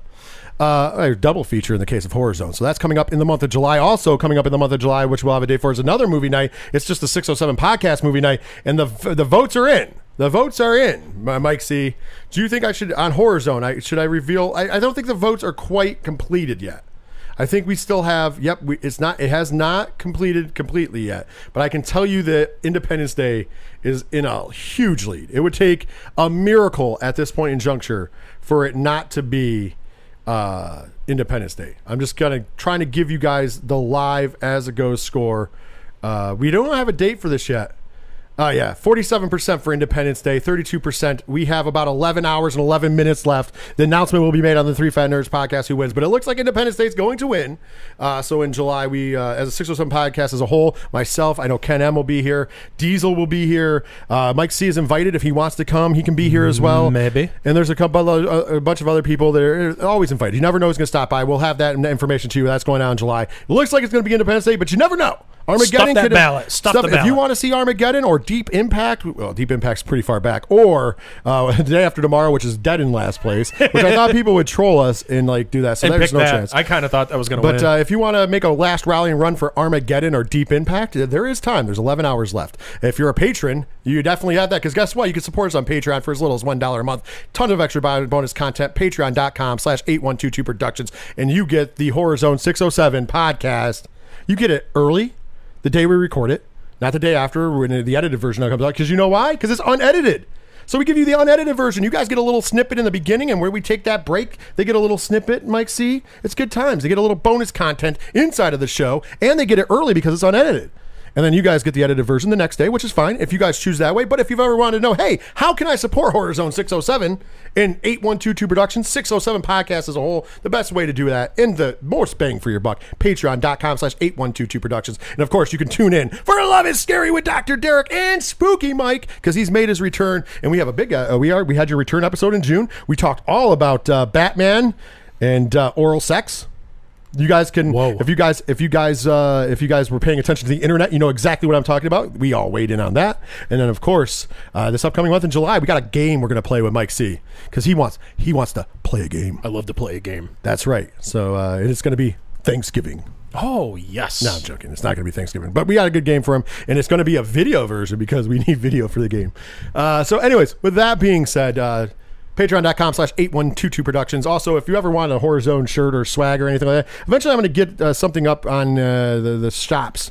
Uh, a double feature in the case of Horror Zone. So that's coming up in the month of July. Also coming up in the month of July, which we'll have a date for, is another movie night. It's just the 607 podcast movie night, and the the votes are in. The votes are in. Mike C. Do you think I should on Horror Zone? I should I reveal? I, I don't think the votes are quite completed yet. I think we still have. Yep, we, it's not. It has not completed completely yet. But I can tell you that Independence Day is in a huge lead. It would take a miracle at this point in juncture for it not to be uh, Independence Day. I'm just gonna trying to give you guys the live as it goes score. Uh, we don't have a date for this yet. Oh yeah, forty-seven percent for Independence Day, thirty-two percent. We have about eleven hours and eleven minutes left. The announcement will be made on the Three Fat Nerds podcast who wins, but it looks like Independence Day is going to win. Uh, so in July, we uh, as a six hundred seven podcast as a whole, myself, I know Ken M will be here, Diesel will be here, uh, Mike C is invited if he wants to come, he can be here as well. Maybe. And there's a couple, of, a, a bunch of other people that are always invited. You never know who's going to stop by. We'll have that information to you. That's going on in July. It looks like it's going to be Independence Day, but you never know. Armageddon that could- ballot. Stuff the If you want to see Armageddon or Deep Impact, well, Deep Impact's pretty far back, or uh, the day after tomorrow, which is dead in last place, which I thought people would troll us and like do that. So and there's no that. chance. I kind of thought that was going to But uh, if you want to make a last rallying run for Armageddon or Deep Impact, uh, there is time. There's 11 hours left. If you're a patron, you definitely have that because guess what? You can support us on Patreon for as little as $1 a month. Ton of extra bonus content. Patreon.com slash 8122 Productions. And you get the Horror Zone 607 podcast. You get it early, the day we record it, not the day after when the edited version comes out. Because you know why? Because it's unedited. So we give you the unedited version. You guys get a little snippet in the beginning, and where we take that break, they get a little snippet. Mike C. It's good times. They get a little bonus content inside of the show, and they get it early because it's unedited. And then you guys get the edited version the next day, which is fine if you guys choose that way. But if you've ever wanted to know, hey, how can I support Horror Zone 607 and 8122 Productions, 607 Podcast as a whole, the best way to do that and the most bang for your buck, patreon.com slash 8122 Productions. And of course, you can tune in for Love is Scary with Dr. Derek and Spooky Mike because he's made his return. And we have a big, uh, we are, we had your return episode in June. We talked all about uh, Batman and uh, oral sex. You guys can, Whoa. if you guys, if you guys, uh, if you guys were paying attention to the internet, you know exactly what I'm talking about. We all weighed in on that, and then of course, uh, this upcoming month in July, we got a game we're gonna play with Mike C because he wants he wants to play a game. I love to play a game. That's right. So uh, it's gonna be Thanksgiving. Oh yes. No, I'm joking. It's not going to be Thanksgiving, but we got a good game for him, and it's going to be a video version because we need video for the game. Uh, so, anyways, with that being said, uh, Patreon.com slash 8122 Productions. Also, if you ever want a Horror Zone shirt or swag or anything like that, eventually I'm going to get uh, something up on uh, the, the shops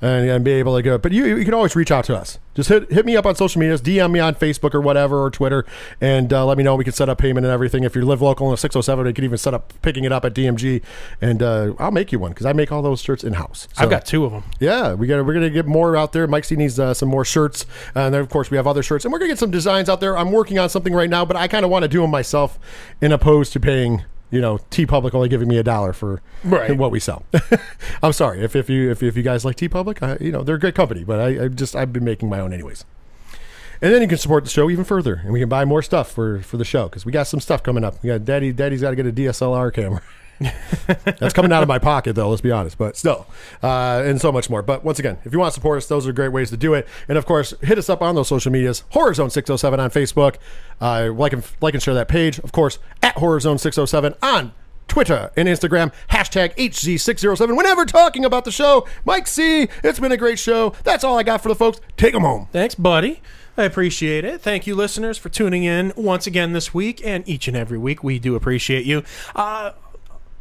and, and be able to go. But you, you can always reach out to us. Just hit, hit me up on social medias, DM me on Facebook or whatever, or Twitter, and uh, let me know. We can set up payment and everything. If you live local in a 607, we can even set up picking it up at DMG, and uh, I'll make you one because I make all those shirts in house. I've got two of them. Yeah, we got we're gonna get more out there. Mike C needs uh, some more shirts, and then of course we have other shirts, and we're gonna get some designs out there. I'm working on something right now, but I kind of want to do them myself, in opposed to paying you know TeePublic only giving me a dollar for Right. what we sell. I'm sorry if, if you if, if you guys like TeePublic, I, you know they're a great company, but I, I just I've been making my own anyways. And then you can support the show even further, and we can buy more stuff for for the show because we got some stuff coming up. We got Daddy. Daddy's got to get a DSLR camera. That's coming out of my pocket, though. Let's be honest, but still, uh, and so much more. But once again, if you want to support us, those are great ways to do it. And of course, hit us up on those social medias: Horror Zone six hundred seven on Facebook. Uh, like and like and share that page. Of course, at Horror Zone six hundred seven on Twitter and Instagram. Hashtag HZ six zero seven. Whenever talking about the show, Mike C. It's been a great show. That's all I got for the folks. Take them home. Thanks, buddy. I appreciate it. Thank you, listeners, for tuning in once again this week and each and every week. We do appreciate you. Uh,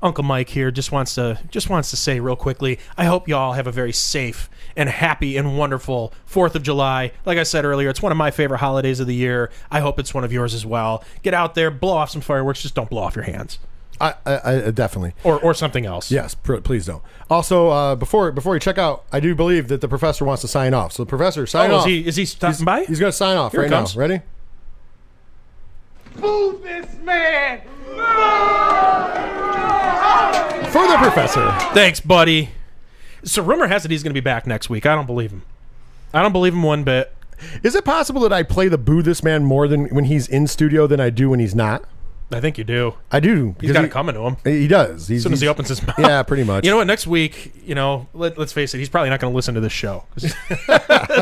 Uncle Mike here just wants to just wants to say real quickly. I hope y'all have a very safe and happy and wonderful Fourth of July. Like I said earlier, it's one of my favorite holidays of the year. I hope it's one of yours as well. Get out there, blow off some fireworks. Just don't blow off your hands I, I, I definitely. or or something else. Yes, pr- please don't. Also, uh, before before you check out, I do believe that the professor wants to sign off. So the professor, sign Oh, off. is he is he stopping by? He's going to sign off Here right now. Ready? Boo this man! For the professor. Thanks, buddy. So rumor has it he's going to be back next week. I don't believe him. I don't believe him one bit. Is it possible that I play the boo this man more than when he's in studio than I do when he's not? I think you do. I do. He's got he, it coming to him. He does. He's, As soon as he opens his mouth. Yeah, pretty much. You know what? Next week, you know, let, let's face it, he's probably not going to listen to this show.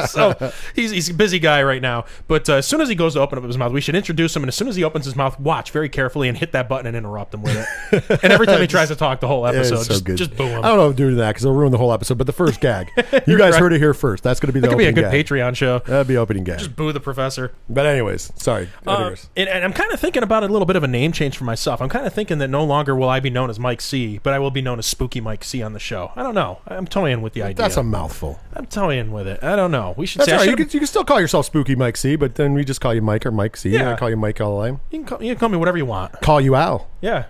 so he's, he's a busy guy right now. But uh, as soon as he goes to open up his mouth, we should introduce him. And as soon as he opens his mouth, watch very carefully and hit that button and interrupt him with it. and every time he tries to talk the whole Yeah, episode, so just, good. just boo him. I don't know if doing that because it'll ruin the whole episode. But the first gag, you guys Right. heard it here first. That's going to be the That could be a good gag. Patreon show. That'd be opening gag. Just boo the professor. but anyways, sorry. Uh, and, and I'm kind of thinking about a little bit of a name change for myself. I'm kind of thinking that no longer will I be known as Mike C, but I will be known as Spooky Mike C on the show. I don't know. I'm toying with the idea. That's a mouthful. I'm toying with it. I don't know. We should That's say I all right. You can, you can still call yourself Spooky Mike C, but then we just call you Mike or Mike C. Yeah. I call you Mike all the time. You can call, you can call me whatever you want. Call you Al. Yeah.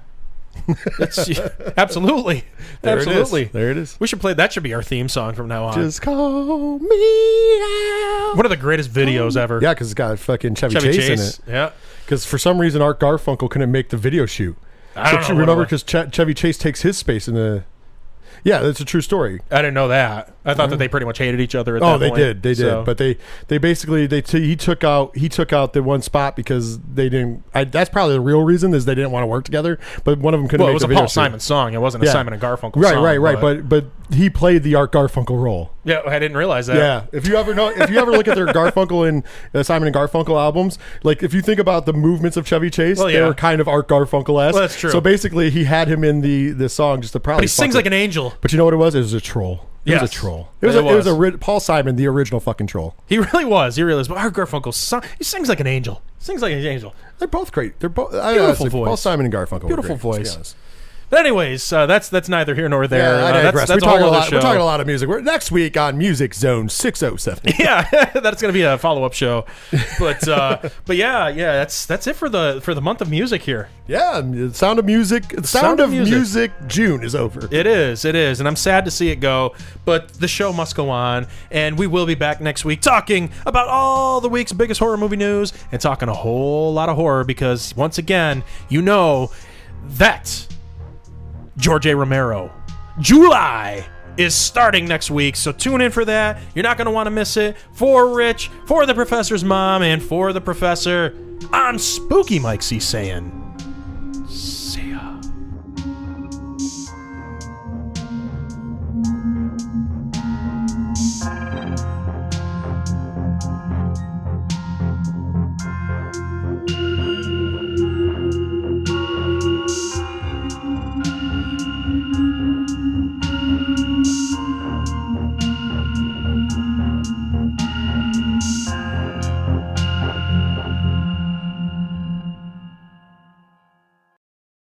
That's, absolutely. There it absolutely. There it is. We should play that should be our theme song from now on. Just call me Al. One of the greatest videos ever. Yeah, because it's got fucking Chevy, Chevy Chase, Chase. in it. Yeah. Because for some reason Art Garfunkel couldn't make the video shoot. I don't So know remember because Ch- Chevy Chase takes his space in the. Yeah, that's a true story. I didn't know that. I thought that mm-hmm. they pretty much hated each other at Oh, they point. did, they did, So- but they they basically they t- he took out he took out the one spot because they didn't. I, that's probably the real reason is they didn't want to work together. But one of them couldn't. well, it was the a Paul. Simon song. It wasn't a Yeah. Simon and Garfunkel Right, song. right, right. But but he played the Art Garfunkel role. Yeah, I didn't realize that. Yeah, if you ever know, if you ever look at their Garfunkel and uh, Simon and Garfunkel albums, like if you think about the movements of Chevy Chase, Well, they yeah. were kind of Art Garfunkel esque. Well, that's true. So basically, he had him in the the song just to probably. But he sings fuck like an angel. But you know what it was? It was a troll. It was a troll. It was. It a, it was a ri- Paul Simon, the original fucking troll. He really was. He really was. But Art Garfunkel, sung, he sings like an angel. Sings like an angel. They're both great. They're both I Beautiful honestly, voice. Paul Simon and Garfunkel. were Beautiful great, voice. But anyways, uh, that's that's neither here nor there. Yeah, I Uh, digress. that's that's we a talk whole a lot. show. We're talking a lot of music. We're next week on Music Zone six oh seven. yeah, that's going to be a follow up show. But uh, but yeah, yeah, that's that's it for the for the month of music here. Yeah, Sound of Music. Sound, Sound of of Music. music. June is over. It is, it is, and I'm sad to see it go. But the show must go on, and we will be back next week talking about all the week's biggest horror movie news and talking a whole lot of horror because once again, you know that George A. Romero, July is starting next week, so tune in for that. You're not going to want to miss it. For Rich, for the professor's mom, and for the professor, I'm Spooky Mike C. saying.